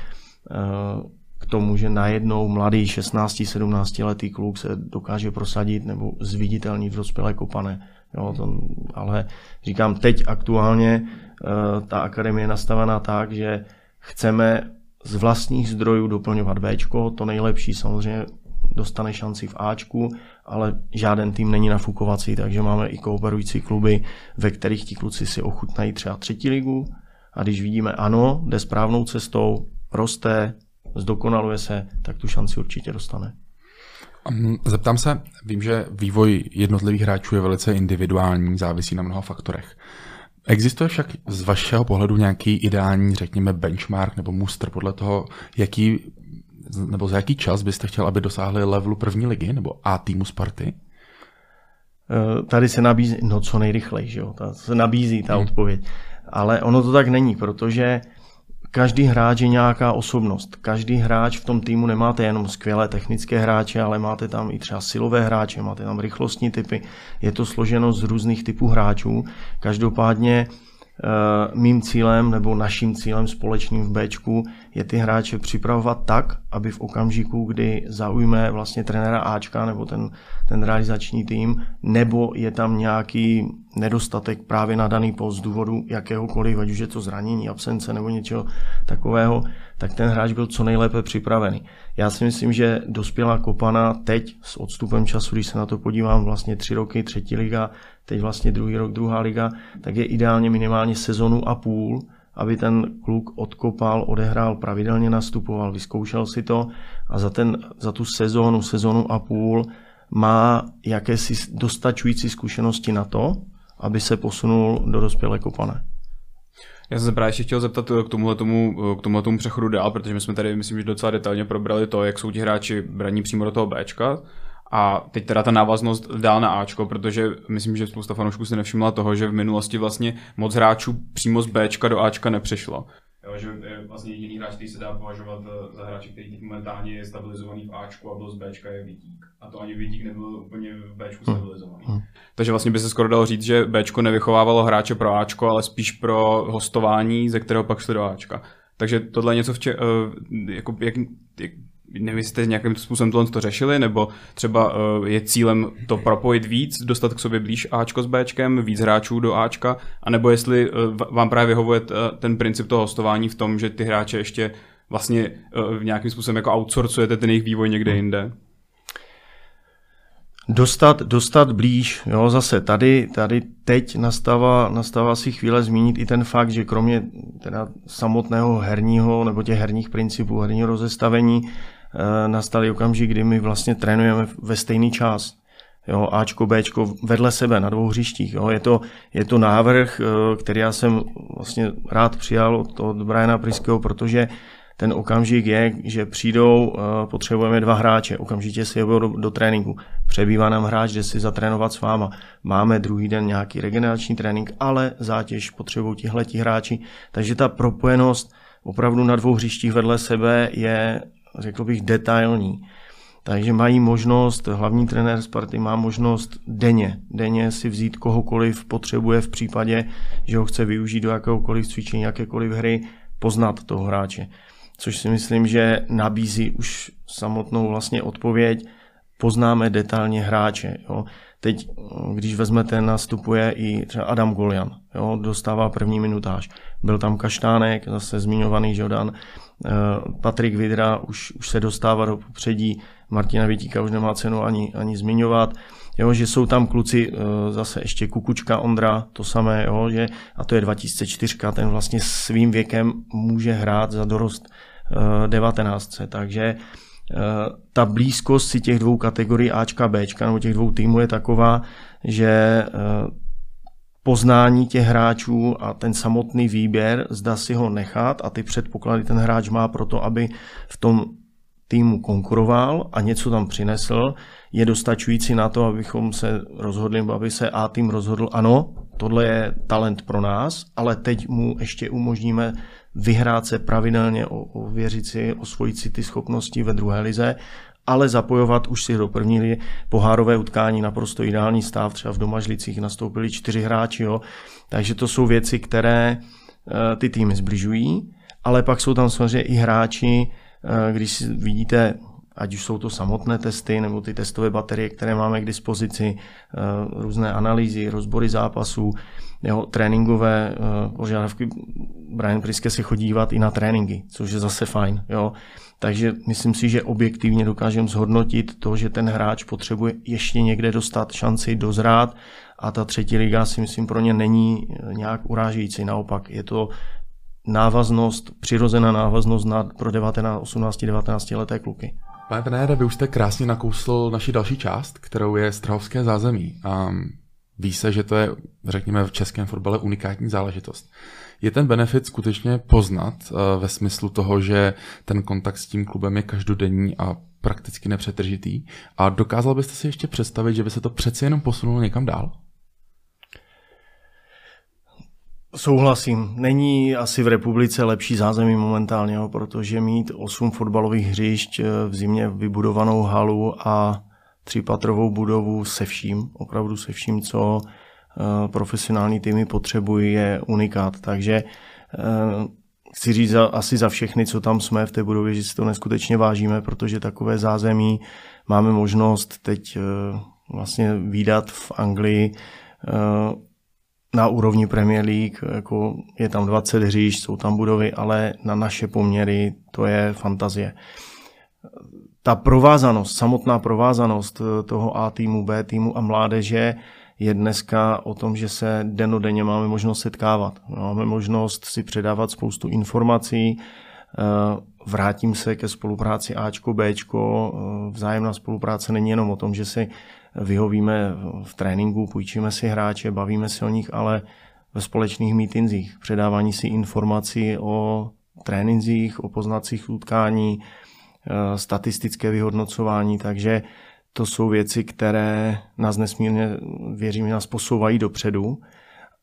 k tomu, že najednou mladý 16-17 letý kluk se dokáže prosadit nebo zviditelnit v dospělé kopané. Jo, to, ale říkám, teď aktuálně eh, ta akademie je nastavená tak, že chceme z vlastních zdrojů doplňovat B, to nejlepší samozřejmě dostane šanci v Ačku, ale žádný tým není nafukovací, takže máme i kooperující kluby, ve kterých ti kluci si ochutnají třeba třetí ligu a když vidíme ano, jde správnou cestou, roste, zdokonaluje se, tak tu šanci určitě dostane. Zeptám se, vím, že vývoj jednotlivých hráčů je velice individuální, závisí na mnoha faktorech. Existuje však z vašeho pohledu nějaký ideální, řekněme, benchmark nebo muster podle toho, jaký nebo za jaký čas byste chtěl, aby dosáhli levelu první ligy nebo A týmu Sparty? Eh, tady se nabízí, no co nejrychleji, že jo, ta se nabízí ta hmm. odpověď. Ale ono to tak není, protože každý hráč je nějaká osobnost. Každý hráč v tom týmu nemáte jenom skvělé technické hráče, ale máte tam i třeba silové hráče, máte tam rychlostní typy. Je to složeno z různých typů hráčů. Každopádně Eh, mým cílem nebo naším cílem společným v Bčku je ty hráče připravovat tak, aby v okamžiku, kdy zaujme vlastně trenéra Ačka nebo ten, ten realizační tým, nebo je tam nějaký nedostatek právě na daný post z důvodu jakéhokoliv, ať už je to zranění, absence nebo něčeho takového, tak ten hráč byl co nejlépe připravený. Já si myslím, že dospělá Kopana teď s odstupem času, když se na to podívám, vlastně tři roky, třetí liga, teď vlastně druhý rok, druhá liga, tak je ideálně minimálně sezonu a půl, aby ten kluk odkopal, odehrál, pravidelně nastupoval, vyzkoušel si to a za, ten, za tu sezónu, sezonu a půl má jakési dostačující zkušenosti na to, aby se posunul do dospělé kopané. Já jsem se právě ještě chtěl zeptat k tomuhle, tomu, k tomuhle tomu přechodu dál, protože my jsme tady, myslím, že docela detailně probrali to, jak jsou ti hráči braní přímo do toho Bčka. A teď teda ta návaznost dál na Ačko, protože myslím, že spousta fanoušků si nevšimla toho, že v minulosti vlastně moc hráčů přímo z Bčka do Ačka nepřešlo. Jo, že je vlastně jediný hráč, který se dá považovat eh, za hráče, který teď momentálně je stabilizovaný v Ačku a byl z Bčka je Vitík. A to ani Vitík nebyl úplně v Bčku hm. stabilizovaný. Hmm. Takže vlastně by se skoro dalo říct, že Bčko nevychovávalo hráče pro Ačko, ale spíš pro hostování, ze kterého pak šli do Ačka. Takže tohle je něco, v če- uh, jako, jak, jak, nevím, jestli jste nějakým způsobem tohle to řešili, nebo třeba uh, je cílem to propojit víc, dostat k sobě blíž Ačko s Bčkem, víc hráčů do Ačka, anebo jestli uh, vám právě vyhovuje uh, ten princip toho hostování v tom, že ty hráče ještě vlastně v nějakým způsobem jako outsourcujete ten jejich vývoj někde jinde? Dostat, dostat blíž, jo, zase tady, tady teď nastává, nastává si chvíle zmínit i ten fakt, že kromě teda samotného herního nebo těch herních principů, herního rozestavení, Eh, nastaly okamžik, kdy my vlastně trénujeme ve stejný čas. Jo, Ačko, Bčko vedle sebe na dvou hřištích. Jo. Je, to, je to návrh, eh, který já jsem vlastně rád přijal od, od Briana Priského, protože ten okamžik je, že přijdou, eh, potřebujeme dva hráče, okamžitě si jedou do, do tréninku. Přebývá nám hráč, jde si zatrénovat s váma. Máme druhý den nějaký regenerační trénink, ale zátěž potřebují tihleti hráči. Takže ta propojenost opravdu na dvou hřištích vedle sebe je řekl bych, detailní. Takže mají možnost, hlavní trenér Sparty má možnost denně, denně si vzít kohokoliv potřebuje v případě, že ho chce využít do jakéhokoliv cvičení, jakékoliv hry, poznat toho hráče. Což si myslím, že nabízí už samotnou vlastně odpověď, poznáme detailně hráče. Jo. Teď, když vezmete, nastupuje i třeba Adam Golian, jo, dostává první minutáž. Byl tam Kaštánek, zase zmiňovaný Žodan, eh, Patrik Vidra už, už se dostává do popředí, Martina Vitíka už nemá cenu ani, ani zmiňovat. Jo, že jsou tam kluci, eh, zase ještě Kukučka Ondra, to samé, jo, že, a to je 2004, ten vlastně svým věkem může hrát za dorost 19. Eh, Takže ta blízkost si těch dvou kategorií Ačka Bčka, nebo těch dvou týmů je taková, že eh, poznání těch hráčů a ten samotný výběr, zda si ho nechat a ty předpoklady ten hráč má pro to, aby v tom týmu konkuroval a něco tam přinesl, je dostačující na to, abychom se rozhodli, aby se A tým rozhodl, ano, tohle je talent pro nás, ale teď mu ještě umožníme vyhrát se pravidelně, ověřit si, osvojit si ty schopnosti ve druhé lize, ale zapojovat už si do první ligy pohárové utkání naprosto ideální stav. Třeba v Domažlicích nastoupili čtyři hráči, jo. takže to jsou věci, které eh, ty týmy zbližují, ale pak jsou tam samozřejmě i hráči, eh, když vidíte ať už jsou to samotné testy nebo ty testové baterie, které máme k dispozici, eh, různé analýzy, rozbory zápasů, jeho tréninkové požadavky. Brian Priske se chodí dívat i na tréninky, což je zase fajn. Jo. Takže myslím si, že objektivně dokážeme zhodnotit to, že ten hráč potřebuje ještě někde dostat šanci dozrát a ta třetí liga si myslím pro ně není nějak urážející. Naopak je to návaznost, přirozená návaznost na, pro 19, 18, 19 leté kluky. Pane trenére, vy už jste krásně nakousl naši další část, kterou je strahovské zázemí. Um, ví se, že to je, řekněme, v českém fotbale unikátní záležitost. Je ten benefit skutečně poznat uh, ve smyslu toho, že ten kontakt s tím klubem je každodenní a prakticky nepřetržitý? A dokázal byste si ještě představit, že by se to přeci jenom posunulo někam dál? Souhlasím. Není asi v republice lepší zázemí momentálně, protože mít osm fotbalových hřišť eh, v zimě vybudovanou halu a třípatrovou budovu se vším, opravdu se vším, co eh, profesionální týmy potřebují, je unikát. Takže eh, chci říct za, asi za všechny, co tam jsme v té budově, že si to neskutečně vážíme, protože takové zázemí máme možnost teď vlastně výdat v Anglii na úrovni Premier League, jako je tam 20 hříš, jsou tam budovy, ale na naše poměry to je fantazie. Ta provázanost, samotná provázanost toho A týmu, B týmu a mládeže je dneska o tom, že se denodenně máme možnost setkávat. Máme možnost si předávat spoustu informací, vrátím se ke spolupráci Ačko, Bčko. Vzájemná spolupráce není jenom o tom, že si vyhovíme v tréninku, půjčíme si hráče, bavíme se o nich, ale ve společných mítinzích, předávání si informací o trénincích, o poznacích utkání, eh, statistické vyhodnocování, takže to jsou věci, které nás nesmírně, věřím, nás posouvají dopředu.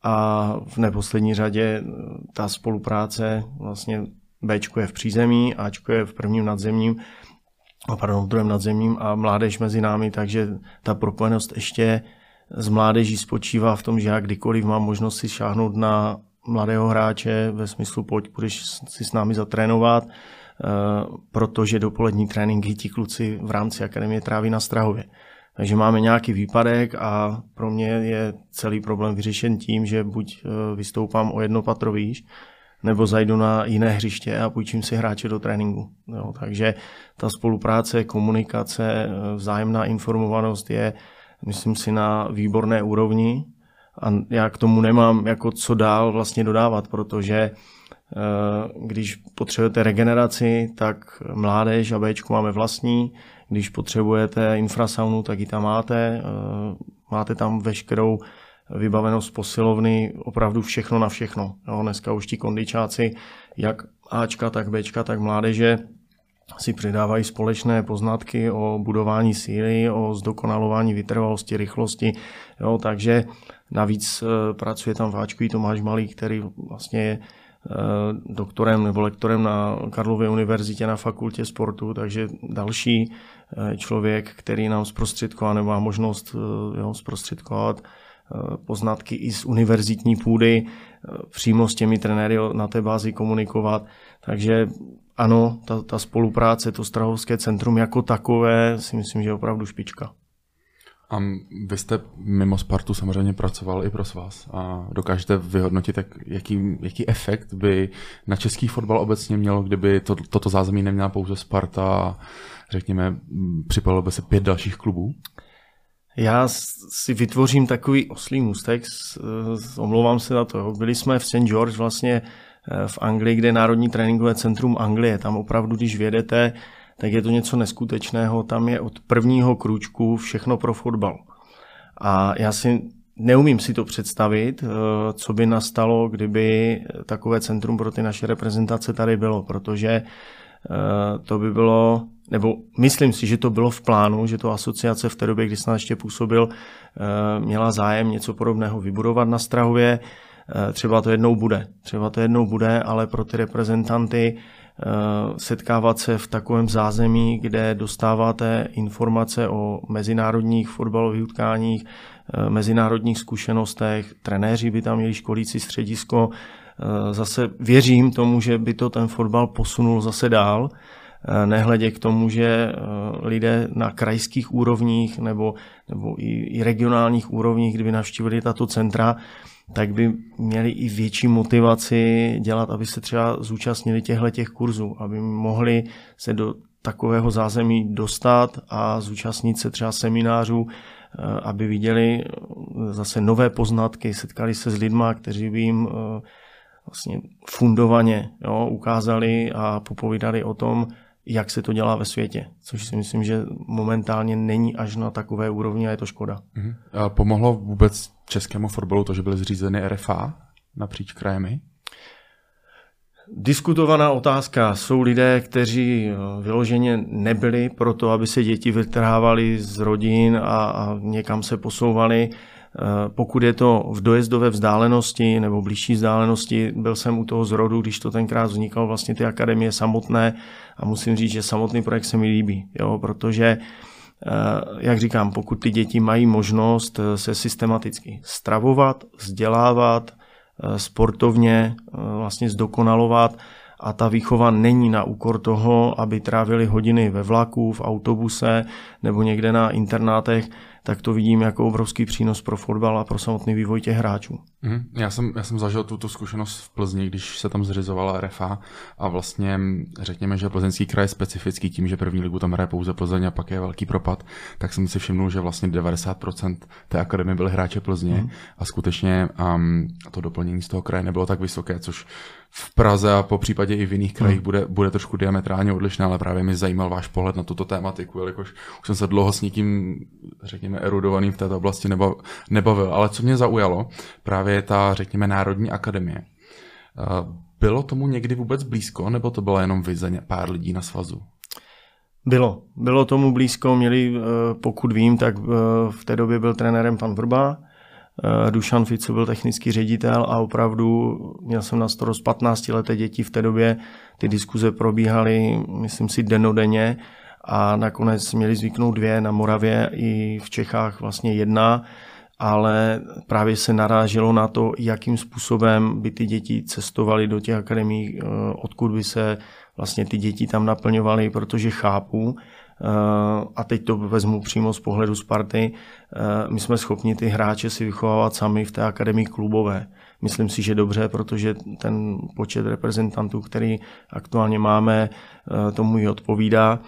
A v neposlední řadě eh, ta spolupráce vlastně Bčko je v přízemí, Ačko je v prvním nadzemním, pardon, v druhém nadzemním a mládež mezi námi, takže ta propojenost ještě z mládeží spočívá v tom, že já kdykoliv mám možnost si šáhnout na mladého hráče ve smyslu pojď, budeš si s námi zatrénovat, eh, protože dopolední tréninky ti kluci v rámci akademie tráví na Strahově. Takže máme nějaký výpadek a pro mě je celý problém vyřešen tím, že buď eh, vystoupám o jedno patro výš, nebo zajdu na jiné hřiště a půjčím si hráče do tréninku. Jo, takže ta spolupráce, komunikace, vzájemná informovanost je, myslím si, na výborné úrovni a já k tomu nemám jako co dál vlastně dodávat, protože eh, když potřebujete regeneraci, tak mládež a Bčku máme vlastní, když potřebujete infrasaunu, tak ji tam máte, eh, máte tam veškerou vybavenost posilovny, opravdu všechno na všechno. Jo, dneska už ti kondičáci, jak Ačka, tak Bčka, tak mládeže, si přidávají společné poznatky o budování síly, o zdokonalování vytrvalosti, rychlosti. Jo, takže navíc e, pracuje tam v Ačku i Tomáš Malý, který vlastně je doktorem nebo lektorem na Karlově univerzitě na fakultě sportu, takže další člověk, který nám zprostředkoval nebo má možnost jo, zprostředkovat poznatky i z univerzitní půdy, přímo s těmi trenéry na té bázi komunikovat. Takže ano, ta, ta spolupráce, to Strahovské centrum jako takové si myslím, že je opravdu špička. A vy jste mimo Spartu samozřejmě pracoval i pro vás a dokážete vyhodnotit, jak, jaký, jaký efekt by na český fotbal obecně mělo, kdyby to, toto zázemí neměla pouze Sparta a řekněme, připojilo by se pět dalších klubů? Já si vytvořím takový oslý můstek, omlouvám se na to. Byli jsme v St. George vlastně eh, v Anglii, kde je Národní tréninkové centrum Anglie. Tam opravdu, když vědete, tak je to něco neskutečného. Tam je od prvního kručku všechno pro fotbal. A já si neumím si to představit, eh, co by nastalo, kdyby takové centrum pro ty naše reprezentace tady bylo, protože eh, to by bylo, nebo myslím si, že to bylo v plánu, že to asociace v té době, kdy jsem ještě působil, eh, měla zájem něco podobného vybudovat na Strahově. Třeba to jednou bude, třeba to jednou bude, ale pro ty reprezentanty setkávat se v takovém zázemí, kde dostáváte informace o mezinárodních fotbalových utkáních, eh, mezinárodních zkušenostech, trenéři by tam měli školící středisko. Eh, zase věřím tomu, že by to ten fotbal posunul zase dál, nehledě k tomu, že lidé na krajských úrovních nebo, nebo i, i regionálních úrovních, kdyby navštívili tato centra, tak by měli i větší motivaci dělat, aby se třeba zúčastnili těchto těch kurzů, aby mohli se do takového zázemí dostat a zúčastnit se třeba seminářů, eh, aby viděli eh, zase nové poznatky, setkali se s lidma, kteří by jim eh, vlastně fundovaně jo, ukázali a popovídali o tom, jak se to dělá ve světě, což si myslím, že momentálně není až na takové úrovni a je to škoda. Mhm. A pomohlo vůbec českému fotbalu to, že byly zřízeny RFA napříč krajemi? Diskutovaná otázka. Jsou lidé, kteří eh, vyloženě nebyli pro to, aby se děti vytrhávaly z rodin a, a někam se posouvali. Eh, pokud je to v dojezdové vzdálenosti nebo blížší vzdálenosti, byl jsem u toho zrodu, když to tenkrát vznikalo vlastně ty akademie samotné a musím říct, že samotný projekt se mi líbí, jo, protože eh, jak říkám, pokud ty děti mají možnost eh, se systematicky stravovat, vzdělávat, sportovně vlastně zdokonalovat a ta výchova není na úkor toho, aby trávili hodiny ve vlaku, v autobuse nebo někde na internátech, tak to vidím jako obrovský přínos pro fotbal a pro samotný vývoj těch hráčů. Mm, já, jsem, já jsem zažil tuto zkušenost v Plzni, když se tam zřizovala RFA a vlastně řekněme, že plzeňský kraj je specifický tím, že první ligu tam hraje pouze Plzeň a pak je velký propad, tak jsem si všimnul, že vlastně 90% té akademie byly hráče Plzně mm. a skutečně um, to doplnění z toho kraje nebylo tak vysoké, což v Praze a po případě i v jiných krajích hmm. bude, bude trošku diametrálně odlišné, ale právě mi zajímal váš pohled na tuto tématiku, jelikož už jsem se dlouho s někým, řekněme, erudovaným v této oblasti nebavil. Ale co mě zaujalo, právě je ta, řekněme, Národní akademie. Eh, bylo tomu někdy vůbec blízko, nebo to byla jenom vize pár lidí na svazu? Bylo. Bylo tomu blízko, měli, eh, pokud vím, tak eh, v té době byl trenérem pan Vrba, Dušan Ficu byl technický ředitel a opravdu měl jsem na starost 15 leté děti v té době. Ty diskuze probíhaly, myslím si, denodenně a nakonec měli zvyknout dvě na Moravě i v Čechách vlastně jedna, ale právě se naráželo na to, jakým způsobem by ty děti cestovaly do těch akademií, eh, odkud by se vlastně ty děti tam naplňovaly, protože chápu, Eh, a teď to vezmu přímo z pohledu Sparty, eh, my jsme schopni ty hráče si vychovávat sami v té akademii klubové. Myslím si, že dobře, protože ten počet reprezentantů, který aktuálně máme, tomu i odpovídá.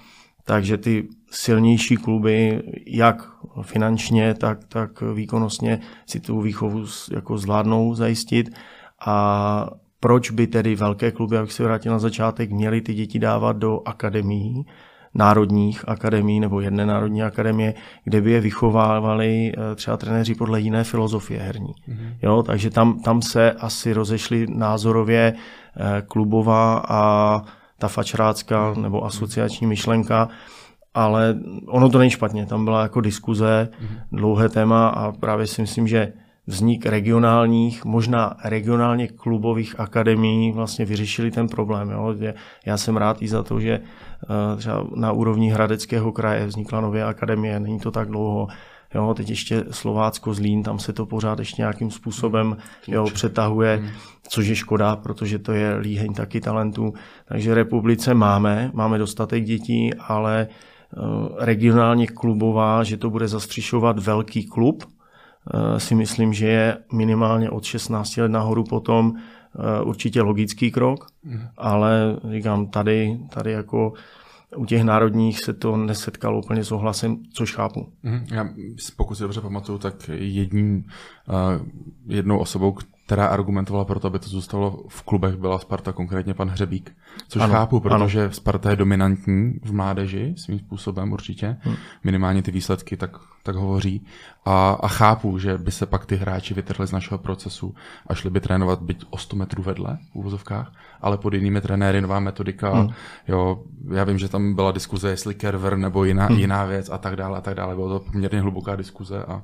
Takže ty silnější kluby, jak finančně, tak, tak výkonnostně si tu výchovu jako zvládnou zajistit. A proč by tedy velké kluby, jak se vrátil na začátek, měly ty děti dávat do akademií, národních akademií nebo jedné národní akademie, kde by je vychovávali eh, třeba trenéři podle jiné filozofie herní. Mm-hmm. Jo, takže tam, tam se asi rozešly názorově eh, klubová a ta fačrácká nebo asociační myšlenka, ale ono to není špatně, tam byla jako diskuze, mm-hmm. dlouhé téma a právě si myslím, že vznik regionálních, možná regionálně klubových akademií vlastně vyřešili ten problém. Jo. Já jsem rád i za to, že eh, třeba na úrovni Hradeckého kraje vznikla nová akademie, není to tak dlouho. Jo, teď ještě Slovácko, Zlín, tam se to pořád ještě nějakým způsobem jo, přetahuje, hmm. což je škoda, protože to je líheň taky talentů. Takže republice máme, máme dostatek dětí, ale eh, regionálně klubová, že to bude zastřišovat velký klub, eh, si myslím, že je minimálně od 16 let nahoru potom eh, určitě logický krok, hmm. ale říkám, tady, tady jako u těch národních se to nesetkalo úplně s ohlasem, což chápu. Mhm. Já, pokud si dobře pamatuju, tak jedním, uh, jednou osobou, která argumentovala pro to, aby to zůstalo v klubech, byla Sparta, konkrétně pan Hřebík. Což ano, chápu, protože ano. Sparta je dominantní v mládeži svým způsobem určitě. Hmm. Minimálně ty výsledky tak, tak hovoří. A, a chápu, že by se pak ty hráči vytrhli z našeho procesu a šli by trénovat byť o 100 metrů vedle v úvozovkách, ale pod jinými trenéry, nová metodika. Hmm. Jo, já vím, že tam byla diskuze, jestli Kerver nebo jiná, hmm. jiná věc a tak dále a tak dále. Bylo to poměrně hluboká diskuze a,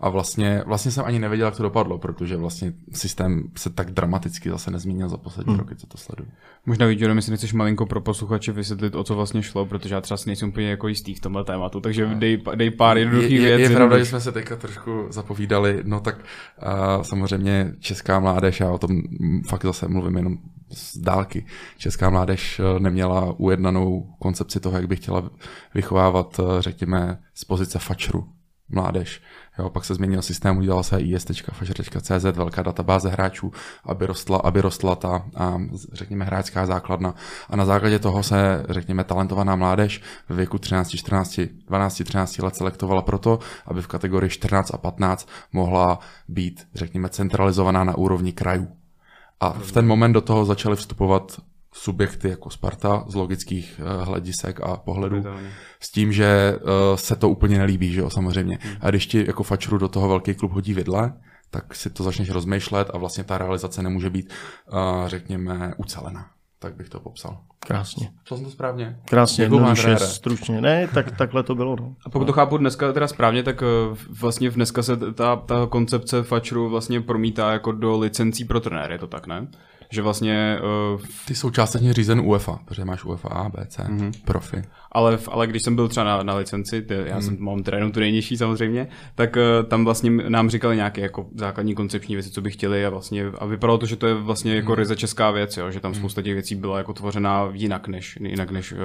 a vlastně, vlastně jsem ani nevěděl, jak to dopadlo, protože vlastně systém se tak dramaticky zase nezměnil za poslední hmm. roky, co to sleduju. Možná vidíte, si nechceš malinko pro posluchače vysvětlit, o co vlastně šlo, protože já třeba si nejsem úplně jako jistý v tomhle tématu, takže dej, dej pár jednoduchých věcí. Je, je pravda, že jsme se teďka trošku zapovídali, no tak uh, samozřejmě česká mládež, já o tom fakt zase mluvím jenom z dálky. Česká mládež e, neměla ujednanou koncepci toho, jak by chtěla vychovávat, e, řekněme, z pozice fačru mládež. Jo, pak se změnil systém, udělala se is.fašer.cz, velká databáze hráčů, aby rostla, aby rostla ta, a, řekněme, hráčská základna. A na základě toho se, řekněme, talentovaná mládež ve věku 13, 14, 12, 13 let selektovala proto, aby v kategorii 14 a 15 mohla být, řekněme, centralizovaná na úrovni krajů. A v ten moment do toho začaly vstupovat subjekty jako Sparta z logických uh, hledisek a pohledů s tím, že uh, se to úplně nelíbí, že jo, samozřejmě. Hmm. A když ti jako fačru do toho velký klub hodí vidle, tak si to začneš rozmýšlet a vlastně ta realizace nemůže být, uh, řekněme, ucelená. Tak bych to popsal. Krásně. Co jsem to správně? Krásně, jednoduše, stručně. Ne, tak, takhle to bylo. No. A pokud to chápu dneska teda správně, tak vlastně dneska se ta, ta koncepce fačru vlastně promítá jako do licencí pro trenéry, je to tak, ne? Že vlastně... Uh, Ty jsou částečně řízen UEFA, protože máš UEFA A, B, C, mm-hmm. profi. Ale, ale když jsem byl třeba na, na licenci, ty, já mm. jsem mám trénu tu nejnižší samozřejmě, tak uh, tam vlastně nám říkali nějaké jako základní koncepční věci, co by chtěli a vlastně a vypadalo to, že to je vlastně jako mm. ryze česká věc, jo, že tam mm. spousta těch věcí byla jako tvořená jinak než, jinak než uh.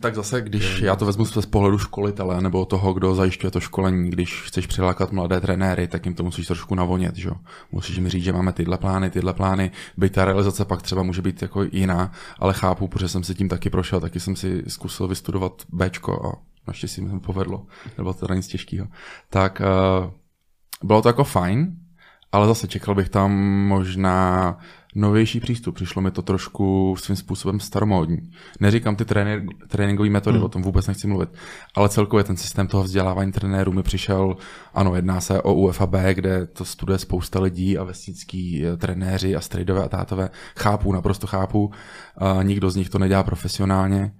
Tak zase, když já to vezmu z pohledu školitele nebo toho, kdo zajišťuje to školení, když chceš přilákat mladé trenéry, tak jim to musíš trošku navonět, že? Musíš mi říct, že máme tyhle plány, tyhle plány, byť ta realizace pak třeba může být jako jiná, ale chápu, protože jsem si tím taky prošel, taky jsem si zkusil vystudovat Bčko a naštěstí mi to povedlo, nebo to nic těžkého. Tak uh, bylo to jako fajn, ale zase čekal bych tam možná novější přístup. Přišlo mi to trošku svým způsobem staromódní. Neříkám ty trénink, tréninkové metody, hmm. o tom vůbec nechci mluvit, ale celkově ten systém toho vzdělávání trenérů mi přišel, ano, jedná se o UFAB, kde to studuje spousta lidí a vesnický eh, trenéři a strejdové a tátové. Chápu, naprosto chápu, a nikdo z nich to nedělá profesionálně,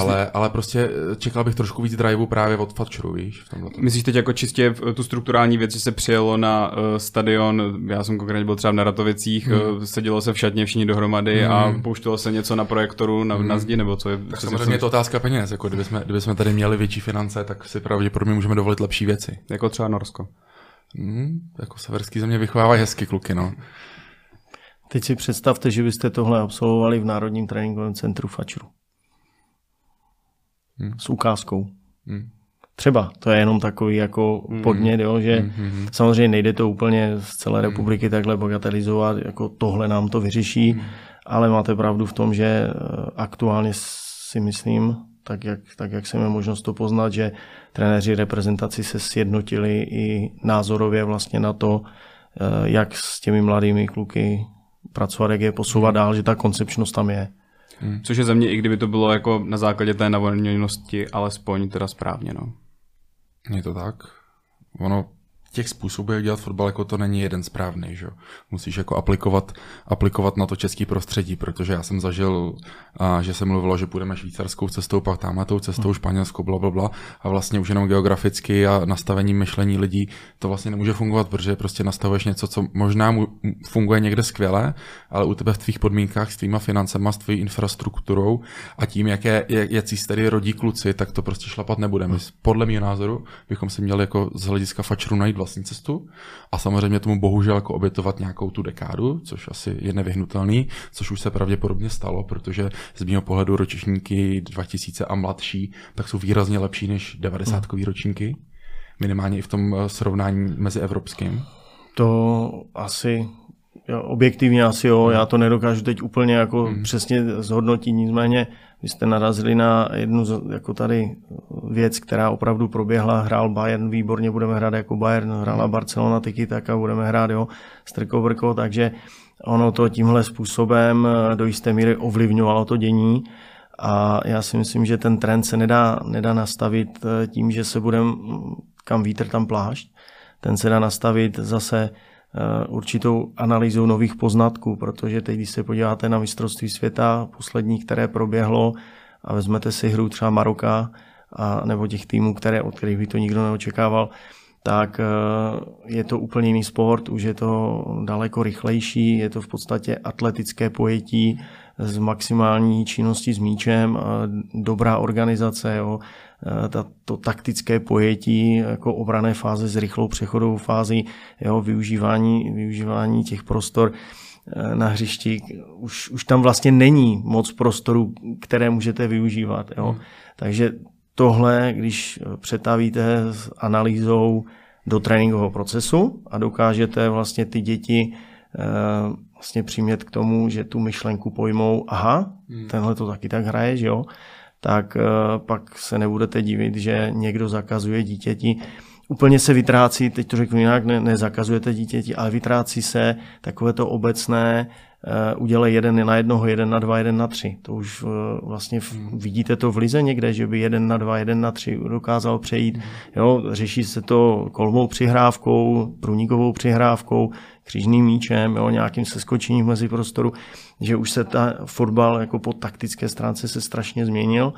ale, ale prostě eh, čekal bych trošku víc driveu právě od Fatcheru, víš? V tomhle. Myslíš teď jako čistě tu strukturální věc, že se přijelo na uh, stadion, já jsem konkrétně byl třeba v Naratovicích, hmm. uh, sedělo se v šatně všichni dohromady hmm. a pouštělo se něco na projektoru na, hmm. na zdi, nebo co je? Tak samozřejmě je to otázka peněz, jako kdybychom, kdybychom tady měli větší finance, tak si pravděpodobně můžeme dovolit lepší věci. Jako třeba Norsko. Hmm, jako severský země vychovávají hezky kluky, no. Teď si představte, že byste tohle absolvovali v Národním tréninkovém centru Fačru hmm. s ukázkou. Hmm. Třeba, to je jenom takový jako hmm. podnět, jo, že hmm, hmm, hmm. samozřejmě nejde to úplně z celé republiky takhle bagatelizovat, jako tohle nám to vyřeší, hmm. ale máte pravdu v tom, že eh, aktuálně si myslím, tak jak, tak jak jsem měl možnost to poznat, že trenéři reprezentaci se sjednotili i názorově vlastně na to, eh, jak s těmi mladými kluky pracovat, jak je posouvat dál, že ta koncepčnost tam je. Hmm. Což je za mě, i kdyby to bylo jako na základě té navoněnosti, alespoň teda správně, no. Je to tak. Ono, těch způsobů, jak dělat fotbal, jako to není jeden správný, že? Musíš jako aplikovat, aplikovat na to český prostředí, protože já jsem zažil a že se mluvilo, že půjdeme švýcarskou cestou, pak tamhle cestou, hmm. španělskou, bla, bla, bla. A vlastně už jenom geograficky a nastavení myšlení lidí to vlastně nemůže fungovat, protože prostě nastavuješ něco, co možná mu funguje někde skvěle, ale u tebe v tvých podmínkách s tvýma financema, s tvojí infrastrukturou a tím, jak, je, jak, jak si tady rodí kluci, tak to prostě šlapat nebude. My, podle mého názoru bychom si měli jako z hlediska fačru najít vlastní cestu a samozřejmě tomu bohužel jako obětovat nějakou tu dekádu, což asi je nevyhnutelný, což už se pravděpodobně stalo, protože z mého pohledu ročníky 2000 a mladší tak jsou výrazně lepší než 90 hmm. ročníky, minimálně i v tom eh, srovnání mezi evropským. To asi objektivně asi jo, já to nedokážu teď úplně jako hmm. přesně zhodnotit, nicméně vy jste narazili na jednu jako tady věc, která opravdu proběhla, hrál Bayern výborně, budeme hrát jako Bayern, hrála Barcelona taky tak a budeme hrát jo, strko brko, takže ono to tímhle způsobem do jisté míry ovlivňovalo to dění a já si myslím, že ten trend se nedá, nedá nastavit tím, že se budeme kam vítr, tam plášť. Ten se dá nastavit zase Eh, určitou analýzou nových poznatků, protože teď, když se podíváte na mistrovství světa poslední, které proběhlo a vezmete si hru třeba Maroka a, nebo těch týmů, které, od kterých by to nikdo neočekával, tak eh, je to úplně jiný sport, už je to daleko rychlejší, je to v podstatě atletické pojetí s maximální činností s míčem, dobrá organizace, jo, Eh, to taktické pojetí jako obrané fáze s rychlou přechodovou fází, jeho využívání, využívání těch prostor eh, na hřišti, už, už tam vlastně není moc prostoru, které můžete využívat. Jo. Hmm. Takže tohle, když přetavíte s analýzou do tréninkového procesu a dokážete vlastně ty děti eh, vlastně přimět k tomu, že tu myšlenku pojmou, aha, hmm. tenhle to taky tak hraje, že jo, tak eh, pak se nebudete divit, že někdo zakazuje dítěti. Úplně se vytrácí, teď to řeknu jinak, ne, nezakazujete dítěti, ale vytrácí se takové to obecné, uh, udělej jeden na jednoho, jeden na dva, jeden na tři. To už uh, vlastně vidíte to v lize někde, že by jeden na dva, jeden na tři dokázal přejít. Jo, řeší se to kolmou přihrávkou, průnikovou přihrávkou, křížným míčem, jo, nějakým seskočením mezi prostoru, že už se ta fotbal jako po taktické stránce se strašně změnil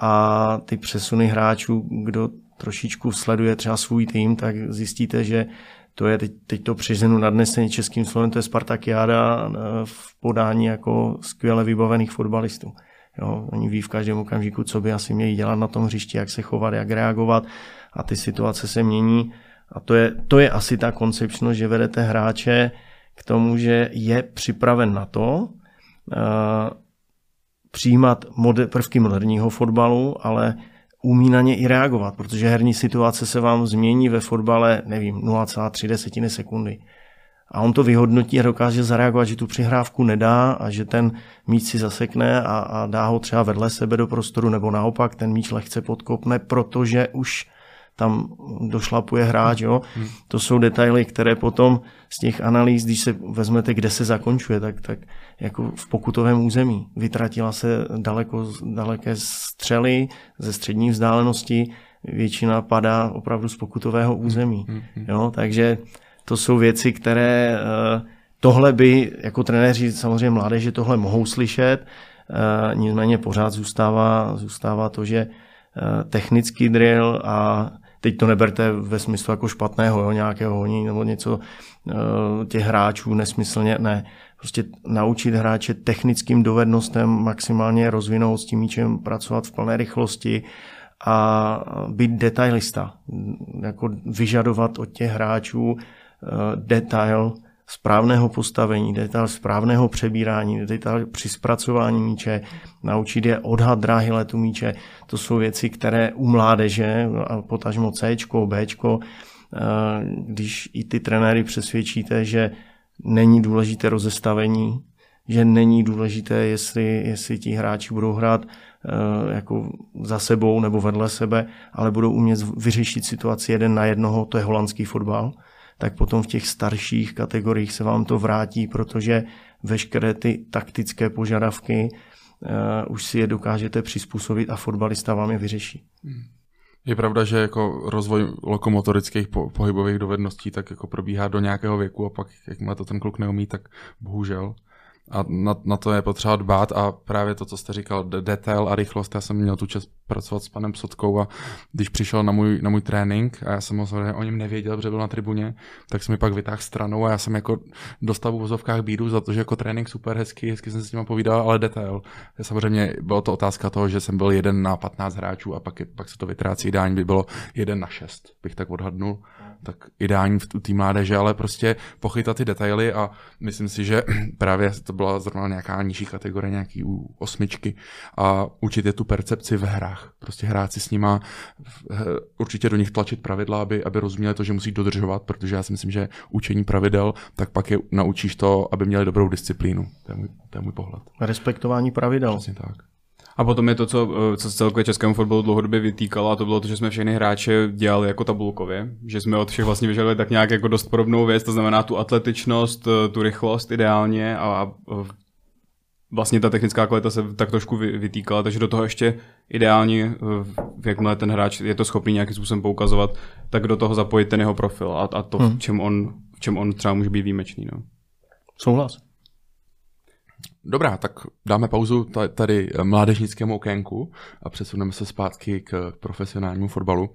a ty přesuny hráčů, kdo trošičku sleduje třeba svůj tým, tak zjistíte, že to je teď, teď to přiženu nadnesený českým slovem, to je Spartakiáda eh, v podání jako skvěle vybavených fotbalistů. Jo, oni ví v každém okamžiku, co by asi měli dělat na tom hřišti, jak se chovat, jak reagovat a ty situace se mění a to je, to je asi ta koncepčnost, že vedete hráče k tomu, že je připraven na to uh, přijímat moder, prvky moderního fotbalu, ale umí na ně i reagovat, protože herní situace se vám změní ve fotbale, nevím, 0,3 sekundy. A on to vyhodnotí a dokáže zareagovat, že tu přihrávku nedá a že ten míč si zasekne a, a dá ho třeba vedle sebe do prostoru, nebo naopak ten míč lehce podkopne, protože už tam došlapuje hráč. Jo? Hmm. To jsou detaily, které potom z těch analýz, když se vezmete, kde se zakončuje, tak, tak jako v pokutovém území. Vytratila se daleko, daleké střely ze střední vzdálenosti, většina padá opravdu z pokutového území. Hmm. hmm. Jo? Takže to jsou věci, které eh, tohle by jako trenéři samozřejmě mládeže tohle mohou slyšet, eh, nicméně pořád zůstává, zůstává to, že eh, technický drill a teď to neberte ve smyslu jako špatného, jo, nějakého honí nebo něco eh, těch hráčů nesmyslně, ne. Prostě naučit hráče technickým dovednostem maximálně rozvinout s tím míčem, pracovat v plné rychlosti a být detailista. Jako vyžadovat od těch hráčů eh, detail, správného postavení, detail správného přebírání, detail při zpracování míče, naučit je odhad dráhy letu míče. To jsou věci, které u mládeže, potažmo C, B, když i ty trenéry přesvědčíte, že není důležité rozestavení, že není důležité, jestli, jestli ti hráči budou hrát eh, jako za sebou nebo vedle sebe, ale budou umět vyřešit situaci jeden na jednoho, to je holandský fotbal tak potom v těch starších kategoriích se vám to vrátí, protože veškeré ty taktické požadavky uh, už si je dokážete přizpůsobit a fotbalista vám je vyřeší. Hmm. Je pravda, že jako rozvoj lokomotorických po, pohybových dovedností tak jako probíhá do nějakého věku a pak, jakmile to ten kluk neumí, tak bohužel A na, na to je potřeba dbát a právě to, co jste říkal, detail a rychlost, já jsem měl tu čas pracovat s panem Sotkou a když přišel na můj, na můj trénink a já jsem ho o něm nevěděl, protože byl na tribuně, tak jsem mi pak vytáhl stranou a já jsem jako dostal v vozovkách bídu za to, že jako trénink super hezky, hezky jsem s ním povídal, ale detail. Samozřejmě byla to otázka toho, že jsem byl jeden na 15 hráčů a pak, pak se to vytrácí. Ideální by bylo jeden na 6, bych tak odhadnul tak ideální v té mládeže, ale prostě pochytat ty detaily a myslím si, že *clears throat* právě to byla zrovna nějaká nižší kategorie, nějaký osmičky a učit je tu percepci v hrách. Prostě hrát si s nima, určitě do nich tlačit pravidla, aby, aby rozuměli to, že musí dodržovat, protože já si myslím, že učení pravidel, tak pak je naučíš to, aby měli dobrou disciplínu. To je můj, to je můj pohled. Respektování pravidel. Přesně tak. A potom je to, co, eh, co se celkově českému fotbalu dlouhodobě vytýkalo, a to bylo to, že jsme všechny hráče dělali jako tabulkově, že jsme od všech vlastně vyžadovali tak nějak jako dost podobnou věc, to znamená tu atletičnost, eh, tu rychlost ideálně a, a vlastně ta technická kvalita se tak trošku vytýkala, takže do toho ještě ideálně, eh, jakmile ten hráč je to schopný nějakým způsobem poukazovat, tak do toho zapojit ten jeho profil a, a to, hmm. v, čem on, v čem on třeba může být výjimečný. No. Souhlas. Dobrá, tak dáme pauzu tady mládežnickému okénku a přesuneme se zpátky k profesionálnímu fotbalu.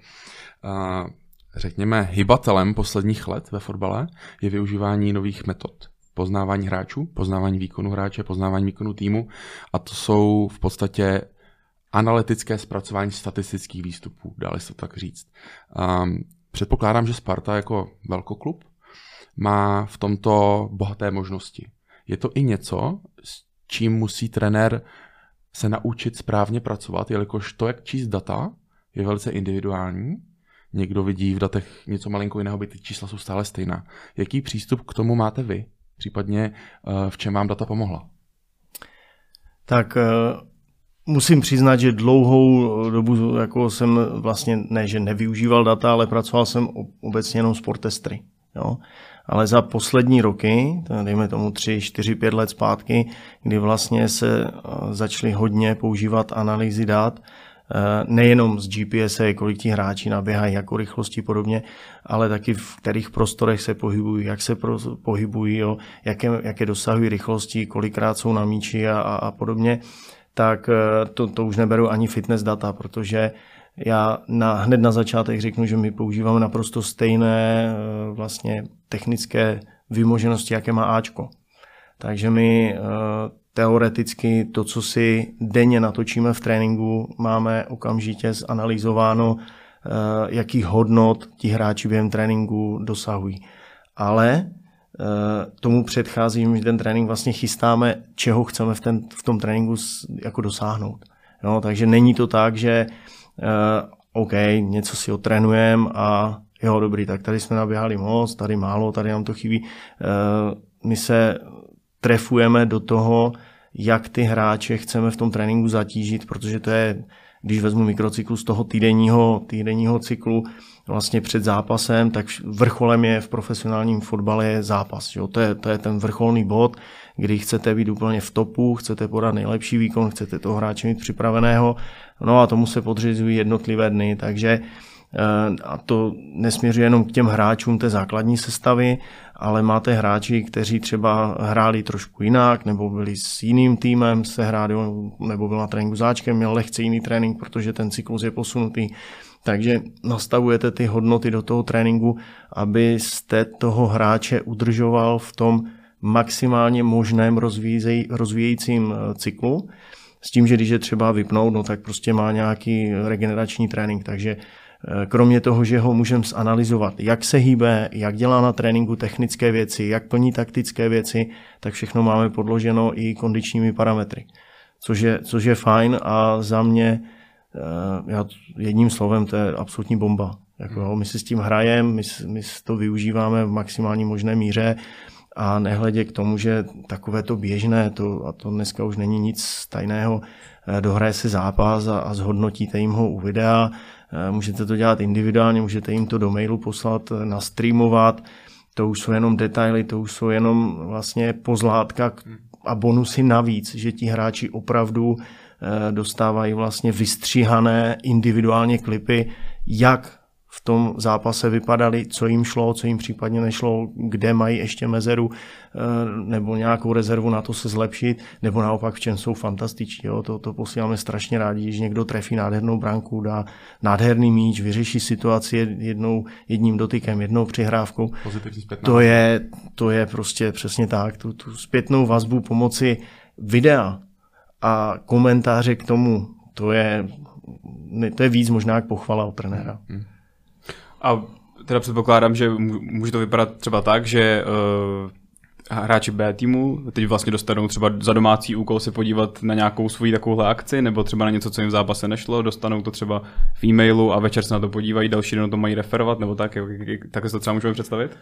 Řekněme, hybatelem posledních let ve fotbale je využívání nových metod. Poznávání hráčů, poznávání výkonu hráče, poznávání výkonu týmu a to jsou v podstatě analytické zpracování statistických výstupů, dali se tak říct. Předpokládám, že Sparta jako velkoklub má v tomto bohaté možnosti je to i něco, s čím musí trenér se naučit správně pracovat, jelikož to, jak číst data, je velice individuální. Někdo vidí v datech něco malinko jiného, by ty čísla jsou stále stejná. Jaký přístup k tomu máte vy? Případně eh, v čem vám data pomohla? Tak eh, musím přiznat, že dlouhou dobu jako jsem vlastně, ne, že nevyužíval data, ale pracoval jsem obecně jenom s portestry. Jo? Ale za poslední roky, dejme tomu 3, 4, 5 let zpátky, kdy vlastně se eh, začaly hodně používat analýzy dat, eh, nejenom z GPS, kolik ti hráči naběhají, jako rychlosti podobně, ale taky v kterých prostorech se pohybují, jak se pohybují, jo, jaké, jaké dosahují rychlosti, kolikrát jsou na míči a, a, a podobně, tak eh, to, to už neberu ani fitness data, protože já na, hned na začátek řeknu, že my používáme naprosto stejné eh, vlastně technické vymoženosti, jaké má Ačko. Takže my eh, teoreticky to, co si denně natočíme v tréninku, máme okamžitě zanalýzováno, eh, jakých hodnot ti hráči během tréninku dosahují. Ale tomu předchází, že ten trénink vlastně chystáme, čeho chceme v, ten, v tom tréninku jako dosáhnout. Jo, takže není to tak, že uh, OK, něco si otrénujeme a jo, dobrý, tak tady jsme naběhali moc, tady málo, tady nám to chybí. Uh, my se trefujeme do toho, jak ty hráče chceme v tom tréninku zatížit, protože to je, když vezmu mikrocyklus toho týdenního, týdenního cyklu, vlastně před zápasem, tak vrcholem je v profesionálním fotbale zápas. Jo? To, je, to je ten vrcholný bod, kdy chcete být úplně v topu, chcete podat nejlepší výkon, chcete toho hráče mít připraveného, no a tomu se podřizují jednotlivé dny, takže eh, a to nesměřuje jenom k těm hráčům té základní sestavy, ale máte hráči, kteří třeba hráli trošku jinak, nebo byli s jiným týmem, se hráli, nebo byl na tréninku záčkem, měl lehce jiný trénink, protože ten cyklus je posunutý. Takže nastavujete ty hodnoty do toho tréninku, abyste toho hráče udržoval v tom maximálně možném rozvíjejícím eh, cyklu. S tím, že když je třeba vypnout, no tak prostě má nějaký regenerační trénink. Takže eh, kromě toho, že ho můžeme zanalizovat, jak se hýbe, jak dělá na tréninku technické věci, jak plní taktické věci, tak všechno máme podloženo i kondičními parametry. Což je, což je fajn a za mě eh, já, jedním slovem to je absolutní bomba. Jako, my si s tím hrajeme, my, my to využíváme v maximální možné míře a nehledě k tomu, že takové to běžné, to, a to dneska už není nic tajného, eh, dohraje se zápas a, a zhodnotíte jim ho u videa, eh, můžete to dělat individuálně, můžete jim to do mailu poslat, eh, nastreamovat, to už jsou jenom detaily, to už jsou jenom vlastně pozlátka a bonusy navíc, že ti hráči opravdu dostávají vlastně vystříhané individuálně klipy, jak v tom zápase vypadali, co jim šlo, co jim případně nešlo, kde mají ještě mezeru eh, nebo nějakou rezervu na to se zlepšit, nebo naopak v čem jsou fantastiční. Jo. To, to posíláme strašně rádi, když někdo trefí nádhernou branku, dá nádherný míč, vyřeší situaci jednou, jedním dotykem, jednou přihrávkou. To je, to je prostě přesně tak. Tu, tu zpětnou vazbu pomoci videa a komentáře k tomu, to je, to je víc možná jak pochvala od trenéra. Hmm. A teda předpokládám, že může to vypadat třeba tak, že uh, hráči B týmu teď vlastně dostanou třeba za domácí úkol se podívat na nějakou svoji takovouhle akci, nebo třeba na něco, co jim v zápase nešlo, dostanou to třeba v e-mailu a večer se na to podívají, další den to mají referovat, nebo tak, tak se to třeba můžeme představit?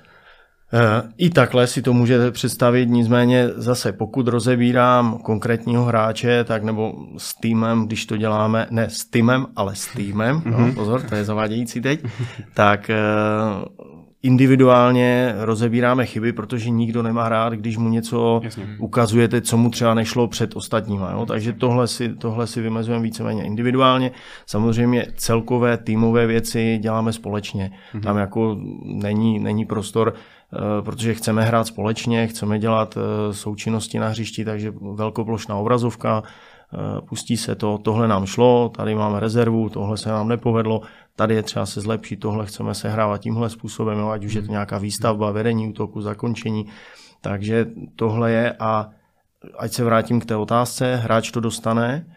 Eh, I takhle si to můžete představit, nicméně zase pokud rozebírám konkrétního hráče, tak nebo s týmem, když to děláme, ne s týmem, ale s týmem, no, mhm. pozor, to je zavádějící teď, tak eh, individuálně rozebíráme chyby, protože nikdo nemá rád, když mu něco Jasně. ukazujete, co mu třeba nešlo před ostatníma. Jo? Takže tohle si, tohle si vymezujeme víceméně individuálně. Samozřejmě celkové týmové věci děláme společně. Mm-hmm. Tam jako není, není prostor protože chceme hrát společně, chceme dělat eh, součinnosti na hřišti, takže velkoplošná obrazovka, eh, pustí se to, tohle nám šlo, tady máme rezervu, tohle se nám nepovedlo, tady je třeba se zlepšit, tohle chceme se hrávat tímhle způsobem, ať už je to nějaká výstavba, vedení útoku, zakončení. Takže tohle je a ať se vrátím k té otázce, hráč to dostane,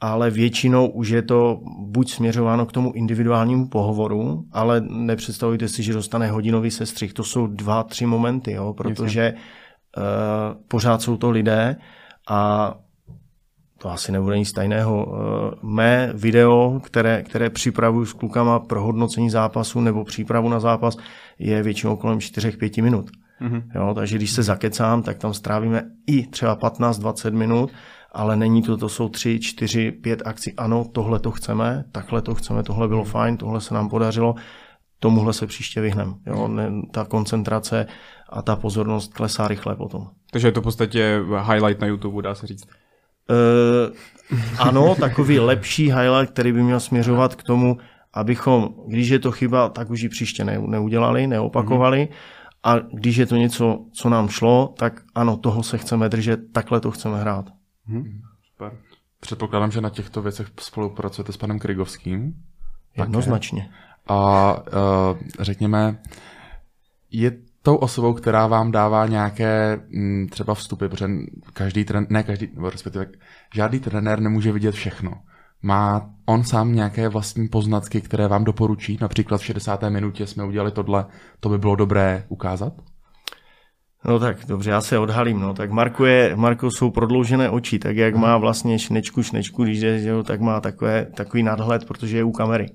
ale většinou už je to buď směřováno k tomu individuálnímu pohovoru, ale nepředstavujte si, že dostane hodinový sestřih. To jsou dva, tři momenty, jo, protože uh, pořád jsou to lidé a to asi nebude nic tajného. Uh, mé video, které, které připravuju s klukama pro hodnocení zápasu nebo přípravu na zápas, je většinou kolem 4-5 minut. Mm-hmm. Jo, takže když se zakecám, tak tam strávíme i třeba 15-20 minut ale není to, to jsou tři, čtyři, pět akcí. Ano, tohle to chceme, takhle to chceme, tohle bylo fajn, tohle se nám podařilo, tomuhle se příště vyhneme. Jo? Ne, ta koncentrace a ta pozornost klesá rychle potom. Takže je to v podstatě highlight na YouTube, dá se říct. Uh, ano, takový lepší highlight, který by měl směřovat k tomu, abychom, když je to chyba, tak už ji příště ne, neudělali, neopakovali. Mm-hmm. A když je to něco, co nám šlo, tak ano, toho se chceme držet, takhle to chceme hrát. Hmm. Super. Předpokládám, že na těchto věcech spolupracujete s panem Krygovským. Jednoznačně. A uh, řekněme, je tou osobou, která vám dává nějaké m, mm, třeba vstupy, protože každý trenér, ne každý, nebo respektive žádný trenér nemůže vidět všechno. Má on sám nějaké vlastní poznatky, které vám doporučí? Například v 60. minutě jsme udělali tohle, to by bylo dobré ukázat? No tak dobře, já se odhalím. No. Tak Marko, je, Marko jsou prodloužené oči, tak jak má vlastně šnečku, šnečku, když jde, tak má takové, takový nadhled, protože je u kamery.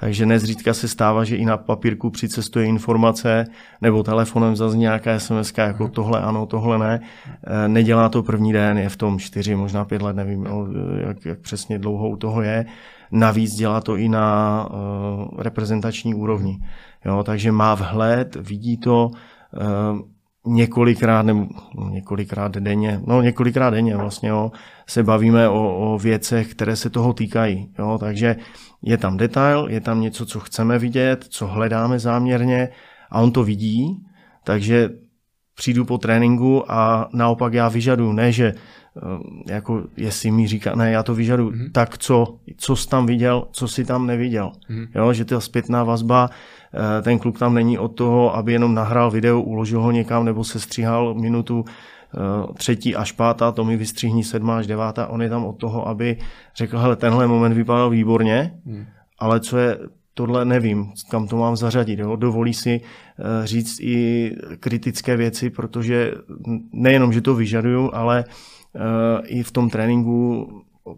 Takže nezřídka se stává, že i na papírku přicestuje informace nebo telefonem zazní nějaká SMS, jako mhm. tohle ano, tohle ne. E, nedělá to první den, je v tom čtyři, možná pět let, nevím, no, jak, jak přesně dlouhou toho je. Navíc dělá to i na uh, reprezentační úrovni. Jo, takže má vhled, vidí to, uh, několikrát nebo několikrát denně, no několikrát denně vlastně, jo, se bavíme o, o věcech, které se toho týkají. Jo, takže je tam detail, je tam něco, co chceme vidět, co hledáme záměrně a on to vidí, takže přijdu po tréninku a naopak já vyžadu, ne, že eh, jako jestli mi říká, ne, já to vyžadu, mm-hmm. tak co, co jsi tam viděl, co jsi tam neviděl. Mm-hmm. Jo, že ta zpětná vazba ten kluk tam není od toho, aby jenom nahrál video, uložil ho někam nebo se stříhal minutu eh, třetí až pátá, to mi vystřihní sedmá až devátá. On je tam od toho, aby řekl, hele, tenhle moment vypadal výborně, hmm. ale co je tohle nevím, kam to mám zařadit. Jo? Dovolí si eh, říct i kritické věci, protože nejenom, že to vyžaduju, ale i v tom tréninku,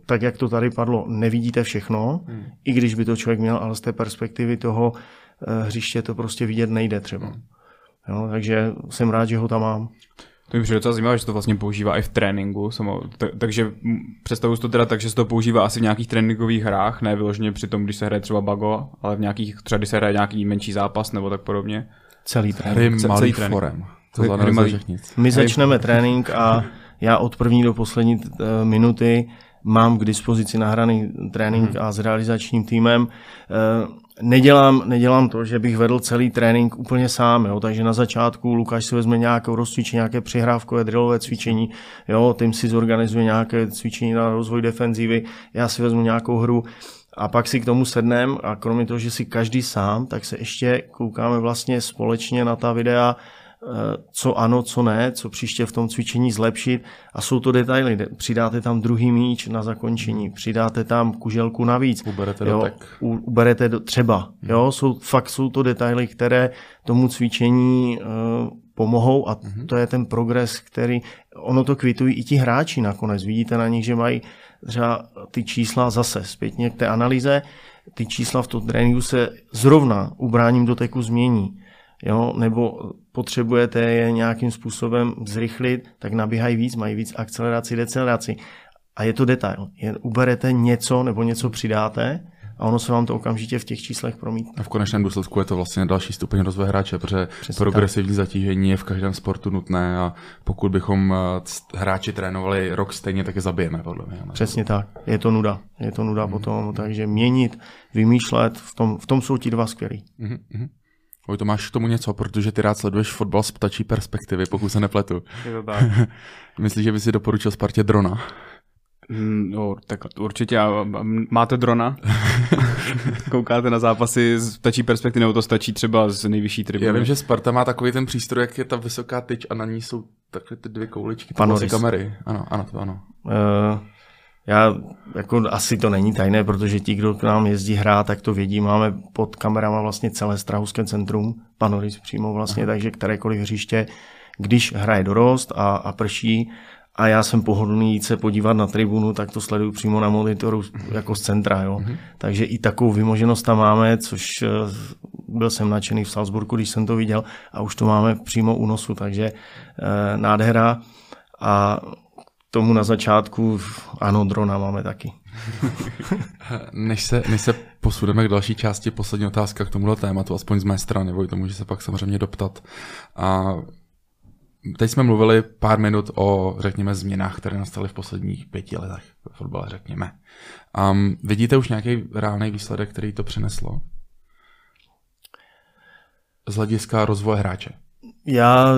tak jak to tady padlo, nevidíte všechno, hmm. i když by to člověk měl, ale z té perspektivy toho Eh, hřiště to prostě vidět nejde třeba. Hmm. Jo, takže jsem rád, že ho tam mám. To mi přijde docela zajímavé, že to vlastně používá i v tréninku. Samo, t- takže představuji si to teda tak, že se to používá asi v nějakých tréninkových hrách, ne vyloženě při tom, když se hraje třeba bago, ale v nějakých, třeba když se hraje nějaký menší zápas nebo tak podobně. Celý trénink. Hry celý trénink. Forem. To hry malý. My začneme trénink a já od první do poslední uh, minuty mám k dispozici nahraný trénink a s realizačním týmem. Nedělám, nedělám to, že bych vedl celý trénink úplně sám, jo? takže na začátku Lukáš si vezme nějaké rozcvičení, nějaké přihrávkové drillové cvičení, jo? tím si zorganizuje nějaké cvičení na rozvoj defenzívy, já si vezmu nějakou hru a pak si k tomu sednem a kromě toho, že si každý sám, tak se ještě koukáme vlastně společně na ta videa, Eh, co ano, co ne, co příště v tom cvičení zlepšit. A jsou to detaily. Přidáte tam druhý míč na zakončení, přidáte tam kuželku navíc. Uberete jo, dotek. Uberete do, třeba. Hmm. Jo, jsou, fakt jsou to detaily, které tomu cvičení uh, pomohou a hmm. to je ten progres, který, ono to kvitují i ti hráči nakonec. Vidíte na nich, že mají třeba ty čísla zase zpětně k té analýze, ty čísla v tom tréninku se zrovna ubráním doteku změní jo, nebo potřebujete je nějakým způsobem zrychlit, tak nabíhají víc, mají víc akceleraci, deceleraci. A je to detail. Uberete něco nebo něco přidáte a ono se vám to okamžitě v těch číslech promítne. A v konečném důsledku je to vlastně další stupeň rozvoje hráče, protože Přesně progresivní tak. zatížení je v každém sportu nutné a pokud bychom eh, hráči trénovali rok stejně, tak je zabijeme, podle mě. Přesně tak. Je to nuda. Je to nuda hmm. potom, takže měnit, vymýšlet, v tom, v tom jsou ti dva skvělí. Hmm. Oj, to máš k tomu něco, protože ty rád sleduješ fotbal z ptačí perspektivy, pokud se nepletu. Je to tak. *laughs* Myslíš, že by si doporučil Spartě drona? Mm, no, tak určitě. Máte drona? *laughs* Koukáte na zápasy z ptačí perspektivy, nebo to stačí třeba z nejvyšší tribuny? Já vím, že Sparta má takový ten přístroj, jak je ta vysoká tyč a na ní jsou takhle ty dvě kouličky, ty kamery. Ano, ano, to ano. Uh, já, jako asi to není tajné, protože ti, kdo k nám jezdí hrát, tak to vědí. Máme pod kamerama vlastně celé Strahouské centrum, Panoris přímo vlastně, Aha. takže kterékoliv hřiště, když hraje dorost a, a prší, a já jsem pohodlný jít se podívat na tribunu, tak to sleduju přímo na monitoru jako z centra. Jo. Mm-hmm. Takže i takovou vymoženost tam máme, což eh, byl jsem nadšený v Salzburgu, když jsem to viděl a už to máme přímo u nosu, takže eh, nádhera. A tomu na začátku, ano, drona máme taky. *laughs* než, se, než se posuneme k další části, poslední otázka k tomuhle tématu, aspoň z mé strany, nebo tomu, že se pak samozřejmě doptat. A teď jsme mluvili pár minut o, řekněme, změnách, které nastaly v posledních pěti letech ve fotbale, řekněme. Um, vidíte už nějaký reálný výsledek, který to přineslo? Z hlediska rozvoje hráče. Já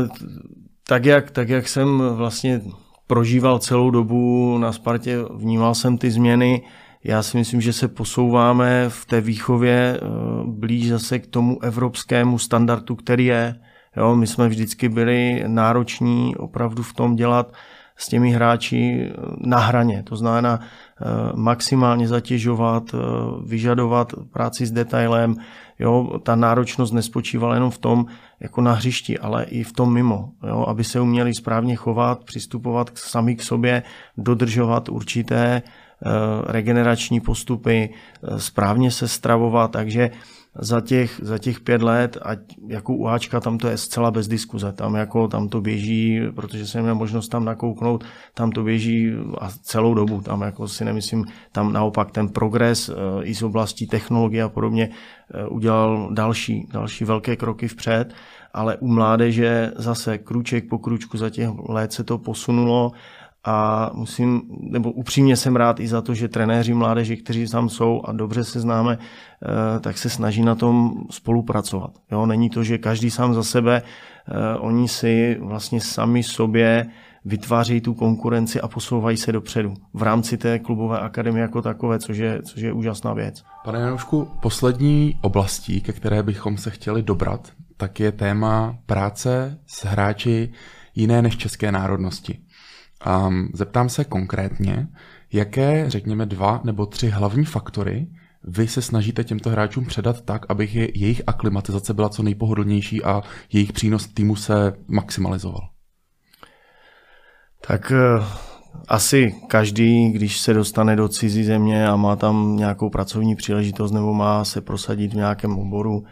tak jak, tak jak jsem vlastně prožíval celou dobu na Spartě, vnímal jsem ty změny. Já si myslím, že se posouváme v té výchově eh, blíž zase k tomu evropskému standardu, který je. Jo, my jsme vždycky byli nároční opravdu v tom dělat s těmi hráči eh, na hraně. To znamená eh, maximálně zatěžovat, vyžadovat práci s detailem. Jo, ta náročnost nespočívala jenom v tom, jako na hřišti, ale i v tom mimo, jo, aby se uměli správně chovat, přistupovat sami k sobě, dodržovat určité uh, regenerační postupy, uh, správně se stravovat, takže za těch, za těch pět let, ať jako u Ačka, tam to je zcela bez diskuze. Tam, jako, tam to běží, protože jsem měl možnost tam nakouknout, tam to běží a celou dobu. Tam jako si nemyslím, tam naopak ten progres uh, i z oblasti technologie a podobně uh, udělal další, další velké kroky vpřed ale u mládeže zase kruček po kručku za těch let se to posunulo a musím, nebo upřímně jsem rád i za to, že trenéři mládeže, kteří tam jsou a dobře se známe, eh, tak se snaží na tom spolupracovat. Jo, není to, že každý sám za sebe, eh, oni si vlastně sami sobě vytvářejí tu konkurenci a posouvají se dopředu v rámci té klubové akademie jako takové, což je, což je úžasná věc. Pane Janoušku, poslední oblastí, ke které bychom se chtěli dobrat, tak je téma práce s hráči jiné než české národnosti. Um, zeptám se konkrétně, jaké, řekněme, dva nebo tři hlavní faktory vy se snažíte těmto hráčům předat tak, aby je, jejich aklimatizace byla co nejpohodlnější a jejich přínos týmu se maximalizoval? Tak uh, asi každý, když se dostane do cizí země a má tam nějakou pracovní příležitost nebo má se prosadit v nějakém oboru,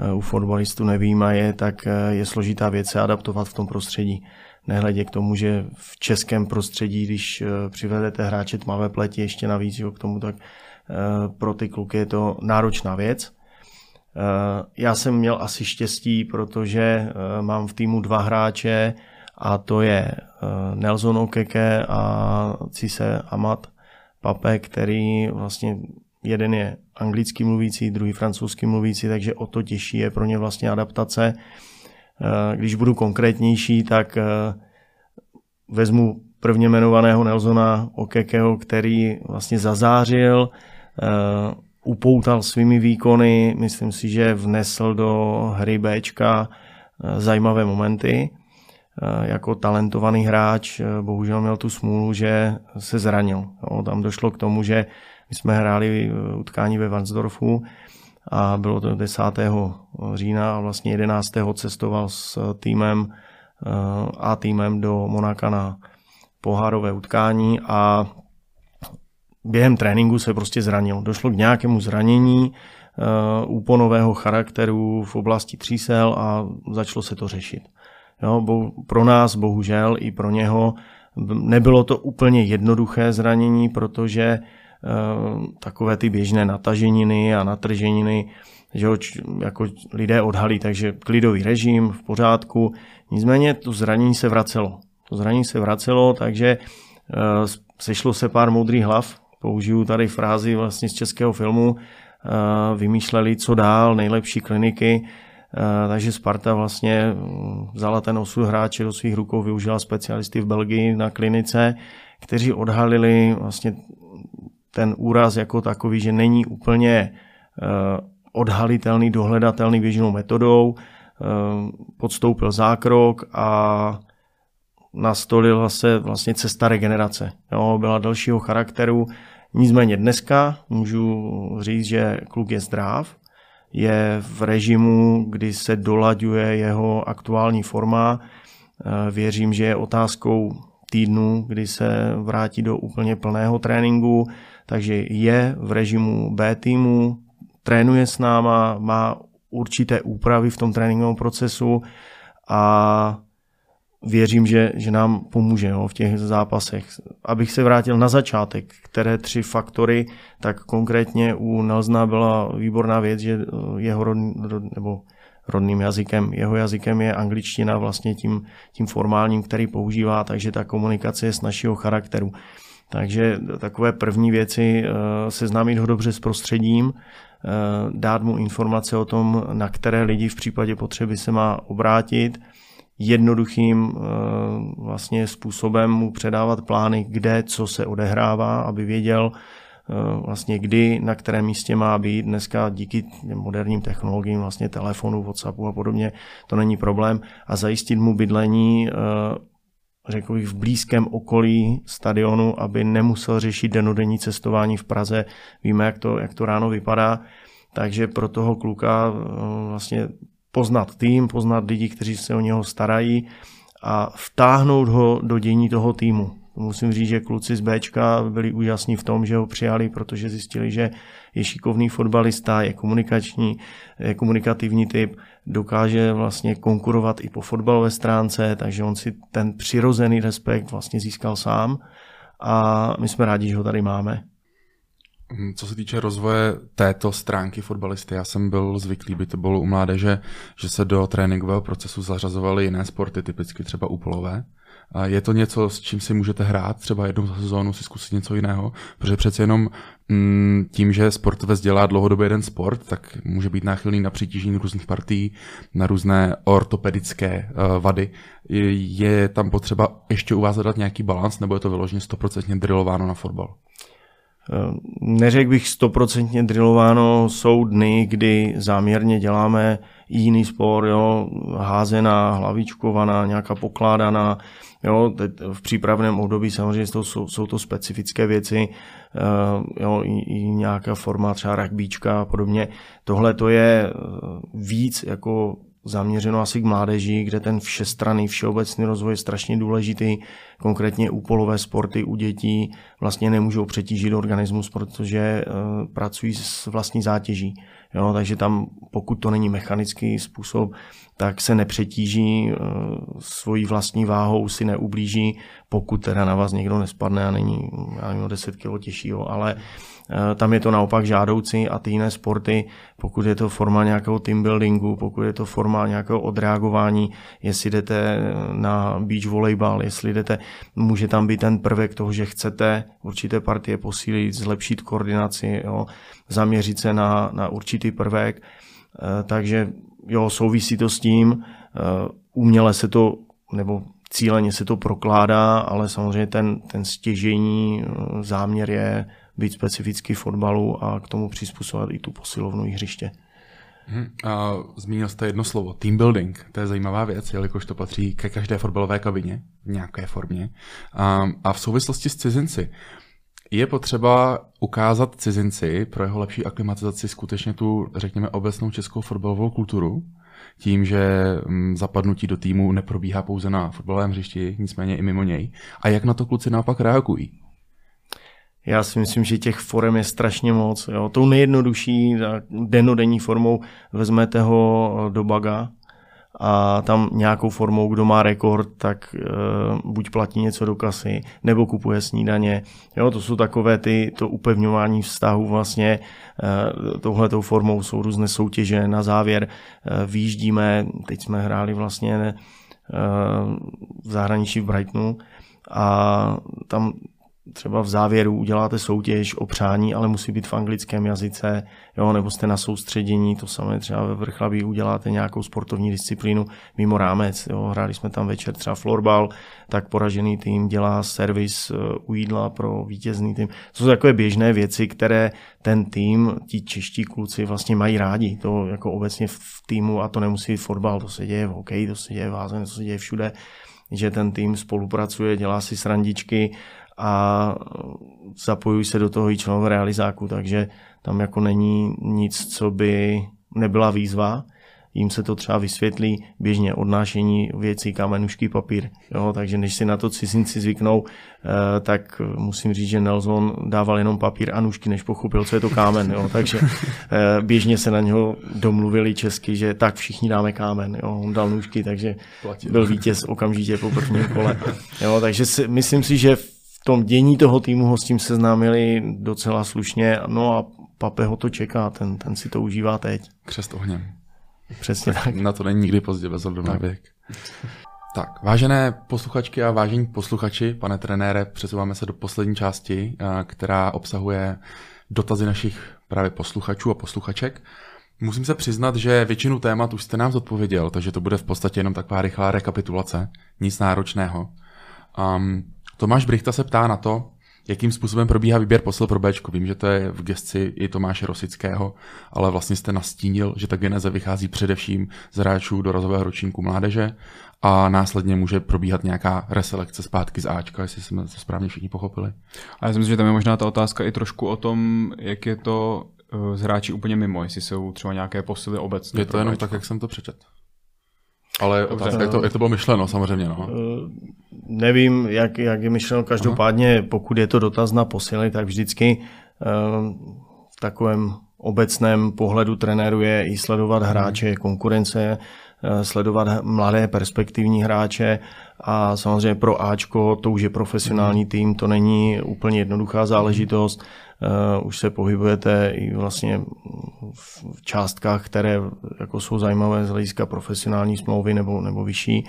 Eh, u fotbalistů nevýjímaje, tak eh, je složitá věc se adaptovat v tom prostředí. Nehledě k tomu, že v českém prostředí, když eh, přivedete hráče tmavé pleti ještě navíc jo, k tomu, tak pro ty kluky je to náročná věc. Já jsem měl asi štěstí, protože mám v týmu dva hráče a to je Nelson Okeke a Cise Amat, Pape, který vlastně jeden je anglicky mluvící, druhý francouzsky mluvící, takže o to těžší je pro ně vlastně adaptace. Když budu konkrétnější, tak vezmu prvně jmenovaného Nelsona Okekeho, který vlastně zazářil, upoutal svými výkony, myslím si, že vnesl do hry eh, zajímavé momenty. Eh, jako talentovaný hráč eh, bohužel měl tu smůlu, že se zranil. tam došlo k tomu, že my jsme hráli utkání ve Vansdorfu a bylo to 10. října a vlastně 11. cestoval s týmem a týmem do Monaka na pohárové utkání a během tréninku se prostě zranil. Došlo k nějakému zranění úponového charakteru v oblasti třísel a začalo se to řešit. Jo, bo, pro nás, bohužel, i pro něho nebylo to úplně jednoduché zranění, protože takové ty běžné nataženiny a natrženiny, že ho jako lidé odhalí, takže klidový režim v pořádku. Nicméně to zranění se vracelo. To zranění se vracelo, takže uh, sešlo se pár moudrých hlav použiju tady frázi vlastně z českého filmu, eh, vymýšleli, co dál, nejlepší kliniky, eh, takže Sparta vlastně mm, vzala ten osud hráče do svých rukou, využila specialisty v Belgii na klinice, kteří odhalili vlastně ten úraz jako takový, že není úplně eh, odhalitelný, dohledatelný běžnou metodou, podstoupil zákrok a nastolila se vlastně cesta regenerace. Jo, byla dalšího charakteru. Nicméně dneska můžu říct, že kluk je zdrav, je v režimu, kdy se dolaďuje jeho aktuální forma. Eh, věřím, že je otázkou týdnu, kdy se vrátí do úplně plného tréninku, takže je v režimu B týmu, trénuje s náma, má určité úpravy v tom tréninkovém procesu a věřím, že, že nám pomůže jo, v těch zápasech. Abych se vrátil na začátek, které tři faktory, tak konkrétně u Nelsona byla výborná věc, že eh, jeho rodný, nebo rodným jazykem, jeho jazykem je angličtina vlastně tím, tím formálním, který používá, takže ta komunikace je z našeho charakteru. Takže takové první věci, eh, seznámit ho dobře s prostředím, eh, dát mu informace o tom, na které lidi v případě potřeby se má obrátit, jednoduchým eh, vlastně způsobem mu předávat plány, kde, co se odehrává, aby věděl vlastně kdy, na kterém místě má být. Dneska díky moderním technologiím, vlastně telefonu, Whatsappu a podobně, to není problém. A zajistit mu bydlení řekl bych, v blízkém okolí stadionu, aby nemusel řešit denodenní cestování v Praze. Víme, jak to, jak to ráno vypadá. Takže pro toho kluka vlastně poznat tým, poznat lidi, kteří se o něho starají a vtáhnout ho do dění toho týmu. Musím říct, že kluci z Bčka byli úžasní v tom, že ho přijali, protože zjistili, že je šikovný fotbalista, je komunikační, je komunikativní typ, dokáže vlastně konkurovat i po fotbalové stránce, takže on si ten přirozený respekt vlastně získal sám a my jsme rádi, že ho tady máme. Hm, co se týče rozvoje této stránky fotbalisty, já jsem byl zvyklý, by to bylo u mládeže, že se do tréninkového procesu zařazovaly jiné sporty, typicky třeba úpolové. A je to něco, s čím si můžete hrát, třeba jednou za sezónu si zkusit něco jiného, protože přece jenom mm, tím, že sportovec dělá dlouhodobě jeden sport, tak může být náchylný na přitížení různých partí, na různé ortopedické uh, vady. Je, tam potřeba ještě u vás zadat nějaký balans, nebo je to vyloženě stoprocentně drillováno na fotbal? Neřekl bych stoprocentně drillováno, jsou dny, kdy záměrně děláme jiný spor, jo, házená, hlavičkovaná, nějaká pokládaná, jo, v přípravném období samozřejmě to jsou, jsou to specifické věci, eh, jo, i, i nějaká forma třeba rugbyčka a podobně. Tohle to je eh, víc jako zaměřeno asi k mládeži, kde ten všestranný všeobecný rozvoj je strašně důležitý. Konkrétně úpolové sporty u dětí vlastně nemůžou přetížit organismus, protože uh, pracují s vlastní zátěží. Jo, takže tam, pokud to není mechanický způsob, tak se nepřetíží uh, svojí vlastní váhou, si neublíží, pokud teda na vás někdo nespadne a není já nevím, 10 kg těžšího, ale Eh, tam je to naopak žádoucí a ty jiné sporty, pokud je to forma nějakého team buildingu, pokud je to forma nějakého odreagování, jestli jdete na beach volejbal, jestli jdete, může tam být ten prvek toho, že chcete určité partie posílit, zlepšit koordinaci, jo, zaměřit se na, na určitý prvek. Eh, takže jo, souvisí to s tím, eh, uměle se to, nebo cíleně se to prokládá, ale samozřejmě ten, ten stěžení záměr je být specifický fotbalu a k tomu přizpůsobovat i tu posilovnu hřiště. Hmm. A zmínil jste jedno slovo, team building. To je zajímavá věc, jelikož to patří ke každé fotbalové kabině v nějaké formě. A, a v souvislosti s cizinci je potřeba ukázat cizinci pro jeho lepší aklimatizaci skutečně tu, řekněme, obecnou českou fotbalovou kulturu, tím, že mm, zapadnutí do týmu neprobíhá pouze na fotbalovém hřišti, nicméně i mimo něj. A jak na to kluci naopak reagují? Já si myslím, že těch forem je strašně moc. Jo. Tou nejjednodušší denodenní formou vezmete ho do baga a tam nějakou formou, kdo má rekord, tak uh, buď platí něco do kasy, nebo kupuje snídaně. Jo, to jsou takové ty, to upevňování vztahu vlastně uh, touhletou formou jsou různé soutěže. Na závěr uh, výjíždíme, teď jsme hráli vlastně uh, v zahraničí v Brightonu a tam třeba v závěru uděláte soutěž o přání, ale musí být v anglickém jazyce, jo, nebo jste na soustředění, to samé třeba ve vrchlabí uděláte nějakou sportovní disciplínu mimo rámec, jo, hráli jsme tam večer třeba florbal, tak poražený tým dělá servis eh, u jídla pro vítězný tým. To jsou takové běžné věci, které ten tým, ti čeští kluci vlastně mají rádi, to jako obecně v týmu a to nemusí být fotbal, to se děje v hokeji, to se děje v házené, to se děje všude, že ten tým spolupracuje, dělá si srandičky a zapojují se do toho i členové realizáku, takže tam jako není nic, co by nebyla výzva. Jím se to třeba vysvětlí běžně odnášení věcí, kamenušky, papír. Jo, takže než si na to cizinci zvyknou, eh, tak musím říct, že Nelson dával jenom papír a nůžky, než pochopil, co je to kámen. Jo, takže eh, běžně se na něho domluvili česky, že tak všichni dáme kámen. Jo, on dal nůžky, takže byl vítěz okamžitě po prvním kole. Jo, takže si, myslím si, že tom dění toho týmu ho s tím seznámili docela slušně. No a Pape ho to čeká, ten, ten si to užívá teď. Křest ohněm. Přesně tak. Na to není nikdy pozdě bez na věk. Tak, vážené posluchačky a vážení posluchači, pane trenére, přesouváme se do poslední části, eh, která obsahuje dotazy našich právě posluchačů a posluchaček. Musím se přiznat, že většinu témat už jste nám zodpověděl, takže to bude v podstatě jenom taková rychlá rekapitulace, nic náročného. Um, Tomáš Brichta se ptá na to, jakým způsobem probíhá výběr posil pro Bčko. Vím, že to je v gesci i Tomáše Rosického, ale vlastně jste nastínil, že ta geneze vychází především z hráčů do rozového ročníku mládeže a následně může probíhat nějaká reselekce zpátky z Ačka, jestli jsme to správně všichni pochopili. A já si myslím, že tam je možná ta otázka i trošku o tom, jak je to eh, z hráči úplně mimo, jestli jsou třeba nějaké posily obecně. Je to jenom tak, jak jsem to přečet. Ale otázka, jak to, jak to bylo myšleno, samozřejmě. No. Eh, nevím, jak, jak je myšleno. Každopádně, pokud je to dotaz na posily, tak vždycky eh, v takovém obecném pohledu trenéru je i sledovat hráče, konkurence, eh, sledovat mladé perspektivní hráče a samozřejmě pro Ačko to už je profesionální tým, to není úplně jednoduchá záležitost. Uh, už se pohybujete i vlastně v částkách, které jako jsou zajímavé z hlediska profesionální smlouvy nebo, nebo vyšší.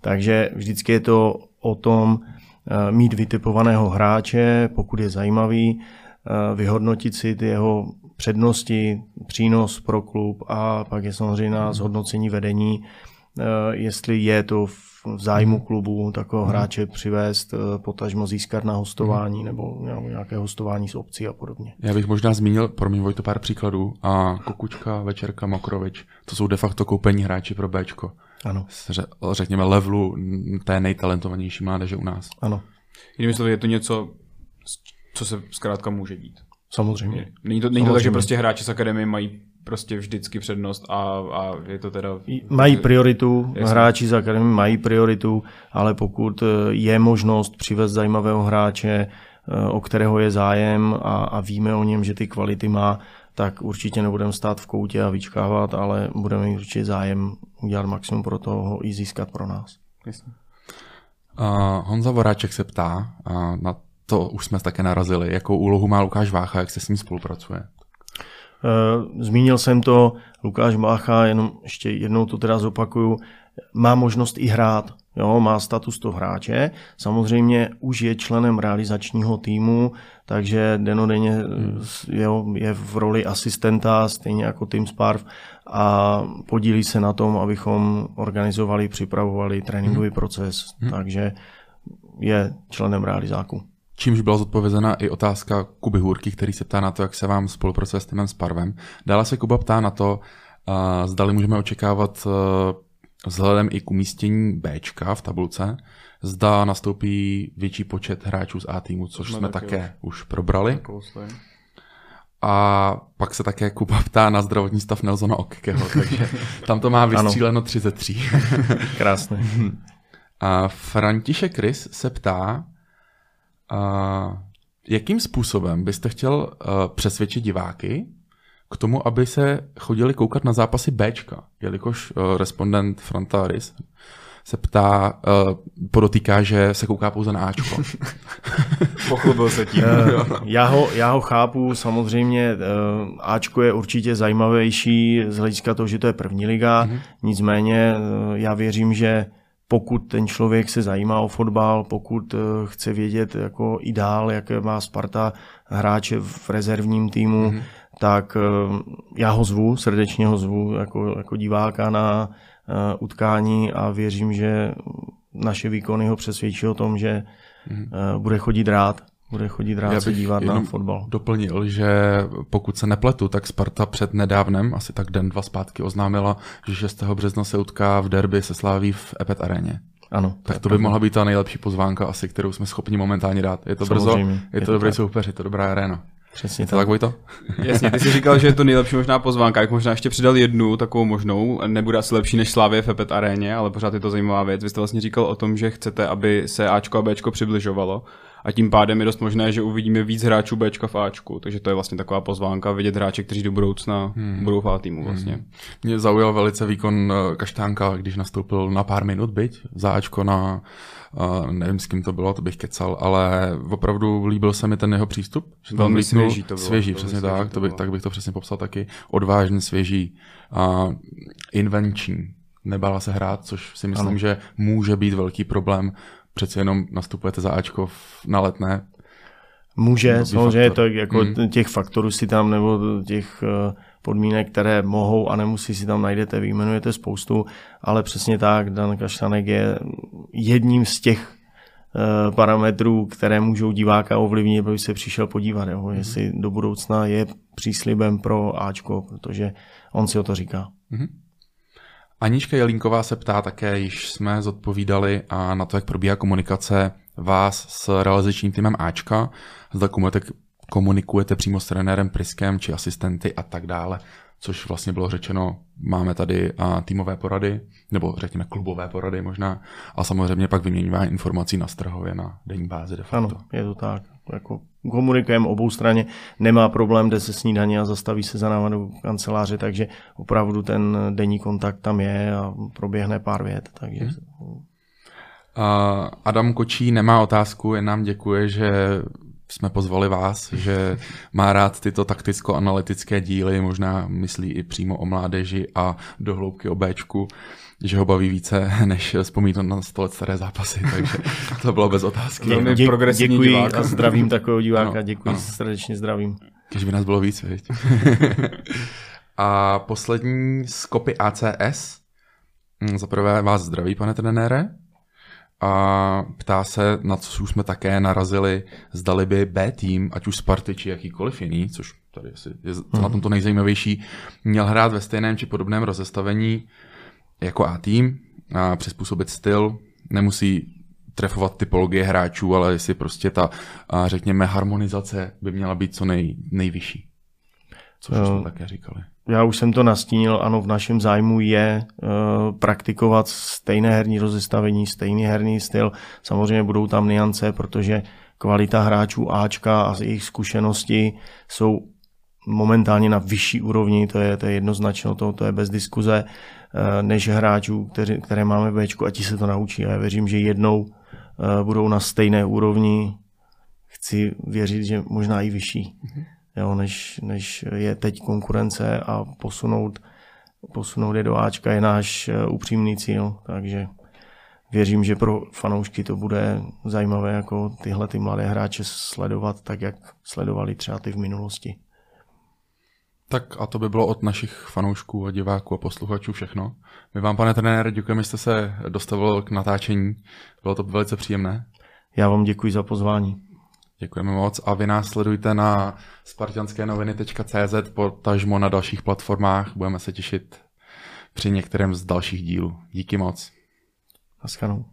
Takže vždycky je to o tom uh, mít vytipovaného hráče, pokud je zajímavý, uh, vyhodnotit si ty jeho přednosti, přínos pro klub a pak je samozřejmě na zhodnocení vedení, jestli je to v v zájmu mhm. klubu takového mhm. hráče přivést, eh, potažmo získat na hostování mhm. nebo nějaké hostování s obcí a podobně. Já bych možná zmínil, pro mě Vojto, pár příkladů. A Kokučka, Večerka, Mokrovič, to jsou de facto koupení hráči pro Bčko. Ano. Řekněme levelu té nejtalentovanější mládeže u nás. Ano. Jinými slovy, je to něco, co se zkrátka může dít. Samozřejmě. Není to, není to tak, že prostě hráči z akademie mají prostě vždycky přednost a, a je to teda... Mají prioritu, jasný. hráči z akademie mají prioritu, ale pokud eh, je možnost přivést zajímavého hráče, eh, o kterého je zájem a, a víme o něm, že ty kvality má, tak určitě nebudeme stát v koutě a vyčkávat, ale budeme mít určitě zájem udělat maximum pro toho i získat pro nás. Uh, Honza Voráček se ptá uh, na to už jsme také narazili. Jakou úlohu má Lukáš Vácha, jak se s ním spolupracuje? Eh, zmínil jsem to, Lukáš Vácha, jenom ještě jednou to teda zopakuju, má možnost i hrát, jo, má status toho hráče, samozřejmě už je členem realizačního týmu, takže denodenně hmm. je v roli asistenta, stejně jako Tim Sparv a podílí se na tom, abychom organizovali, připravovali tréninkový hmm. proces, hmm. takže je členem realizáku. Čímž byla zodpovězena i otázka Kuby Hůrky, který se ptá na to, jak se vám spolupracuje s týmem Sparvem. Dále se Kuba ptá na to, zdali můžeme očekávat uh, vzhledem i k umístění B v tabulce, zda nastoupí větší počet hráčů z A týmu, což jsme, jsme také už, už probrali. A pak se také Kuba ptá na zdravotní stav Nelsona Okkeho, *laughs* takže tam to má vystříleno 3 ze 3. *laughs* Krásné. A František Rys se ptá, jakým způsobem byste chtěl uh, přesvědčit diváky k tomu, aby se chodili koukat na zápasy Bčka, jelikož uh, respondent Frontaris se ptá, uh, podotýká, že se kouká pouze na Ačko. *laughs* Pochlubil se tím. *laughs* Uh, já, ho, já ho chápu, samozřejmě uh, Ačko je určitě zajímavější z hlediska toho, že to je první liga, mm-hmm. nicméně uh, já věřím, že pokud ten člověk se zajímá o fotbal, pokud chce vědět jako i dál, jaké má Sparta hráče v rezervním týmu, mm-hmm tak eh, já ho zvu, srdečně ho zvu jako, jako diváka na uh, utkání a věřím, že naše výkony ho přesvědčí o tom, že uh, bude chodit rád, bude chodit rád se dívat na fotbal. Doplnil, že pokud se nepletu, tak Sparta před nedávnem, asi tak den, dva zpátky, oznámila, že 6. března se utká v derby se sláví v Epet aréně. Ano. Tak to by pravda. mohla být ta nejlepší pozvánka asi, kterou jsme schopni momentálně dát. Je to brzo, je, je to, dobrý soupeř, je to dobrá aréna. Přesně tak. tak to? Jasně, ty jsi říkal, že je to nejlepší možná pozvánka, jak možná ještě přidal jednu takovou možnou, nebude asi lepší než Slávě v Epet aréně, ale pořád je to zajímavá věc. Vy jste vlastně říkal o tom, že chcete, aby se Ačko a Bčko přibližovalo a tím pádem je dost možné, že uvidíme víc hráčů Bčka v Ačku, takže to je vlastně taková pozvánka vidět hráče, kteří do budoucna hmm. budou v týmu vlastně. Hmm. Mě zaujal velice výkon eh, Kaštánka, když nastoupil na pár minut, byť za Ačko na Uh, nevím, s kým to bylo, to bych kecal, ale opravdu líbil se mi ten jeho přístup. Že Velmi svěží to bylo. Svěží, přesně tak, to, to bych, tak bych to přesně popsal taky. Odvážný, svěží, invenční. Nebála se hrát, což si myslím, ano. že může být velký problém. Přeci jenom nastupujete za Ačko na letné. Může, samozřejmě to jako hmm. těch faktorů si tam, nebo těch uh, podmínek, které mohou a nemusí si tam najdete, vyjmenujete spoustu, ale přesně tak, Dan Kaštanek je jedním z těch uh, parametrů, které můžou diváka ovlivnit, aby se přišel podívat, jo, mm-hmm. jestli do budoucna je příslibem pro Ačko, protože on si o to říká. Mm-hmm. Anička Jelínková se ptá také, již jsme zodpovídali a na to, jak probíhá komunikace vás s realizačním týmem Ačka. Zda komunikujete přímo s trenérem Priskem či asistenty a tak dále, což vlastně bylo řečeno, máme tady týmové porady, nebo řekněme klubové porady možná, a samozřejmě pak vyměňování informací na Strahově na denní bázi de facto. Ano, je to tak. Jako komunikujeme obou straně, nemá problém, jde se snídaně a zastaví se za náma do kanceláře, takže opravdu ten denní kontakt tam je a proběhne pár vět. Takže... Hmm. Uh, Adam Kočí nemá otázku, jen nám děkuje, že jsme pozvali vás, že má rád tyto takticko-analytické díly, možná myslí i přímo o mládeži a dohloubky o Bčku, že ho baví více, *laughs* než vzpomínat na sto let staré zápasy, *laughs* takže to bylo bez otázky. Velmi Dě, progresivní děkuji divák. a zdravím *laughs* takového diváka, ano, děkuji, ano. srdečně zdravím. Když by nás bylo víc, viď? a poslední z kopy ACS. Za prvé vás zdraví, pane trenére a ptá se, na co už jsme také narazili, zdali by B tým, ať už Sparty či jakýkoliv jiný, což tady asi je na tom to nejzajímavější, měl hrát ve stejném či podobném rozestavení jako A tým a přizpůsobit styl, nemusí trefovat typologie hráčů, ale jestli prostě ta, řekněme, harmonizace by měla být co nej, nejvyšší. Což uh, jsme také říkali já už jsem to nastínil, ano, v našem zájmu je uh, praktikovat stejné herní rozestavení, stejný herní styl. Samozřejmě budou tam niance, protože kvalita hráčů Ačka a jejich zkušenosti jsou momentálně na vyšší úrovni, to je, to je jednoznačno, to, to je bez diskuze, uh, než hráčů, kteři, které máme v Bčku a ti se to naučí. A já věřím, že jednou uh, budou na stejné úrovni. chci věřit, že možná i vyšší, jo, než, než je teď konkurence a posunout, posunout je do Ačka je náš eh, upřímný cíl, takže věřím, že pro fanoušky to bude zajímavé jako tyhle ty mladé hráče sledovat tak, jak sledovali třeba ty v minulosti. Tak a to by bylo od našich fanoušků a diváků a posluchačů všechno. My vám, pane trenére, děkujeme, že jste se dostavil k natáčení. Bylo to velice příjemné. Já vám děkuji za pozvání. Děkujeme moc a vy nás sledujte na spartianskénoviny.cz potažmo na dalších platformách. Budeme se těšit při některém z dalších dílů. Díky moc. Naschledanou.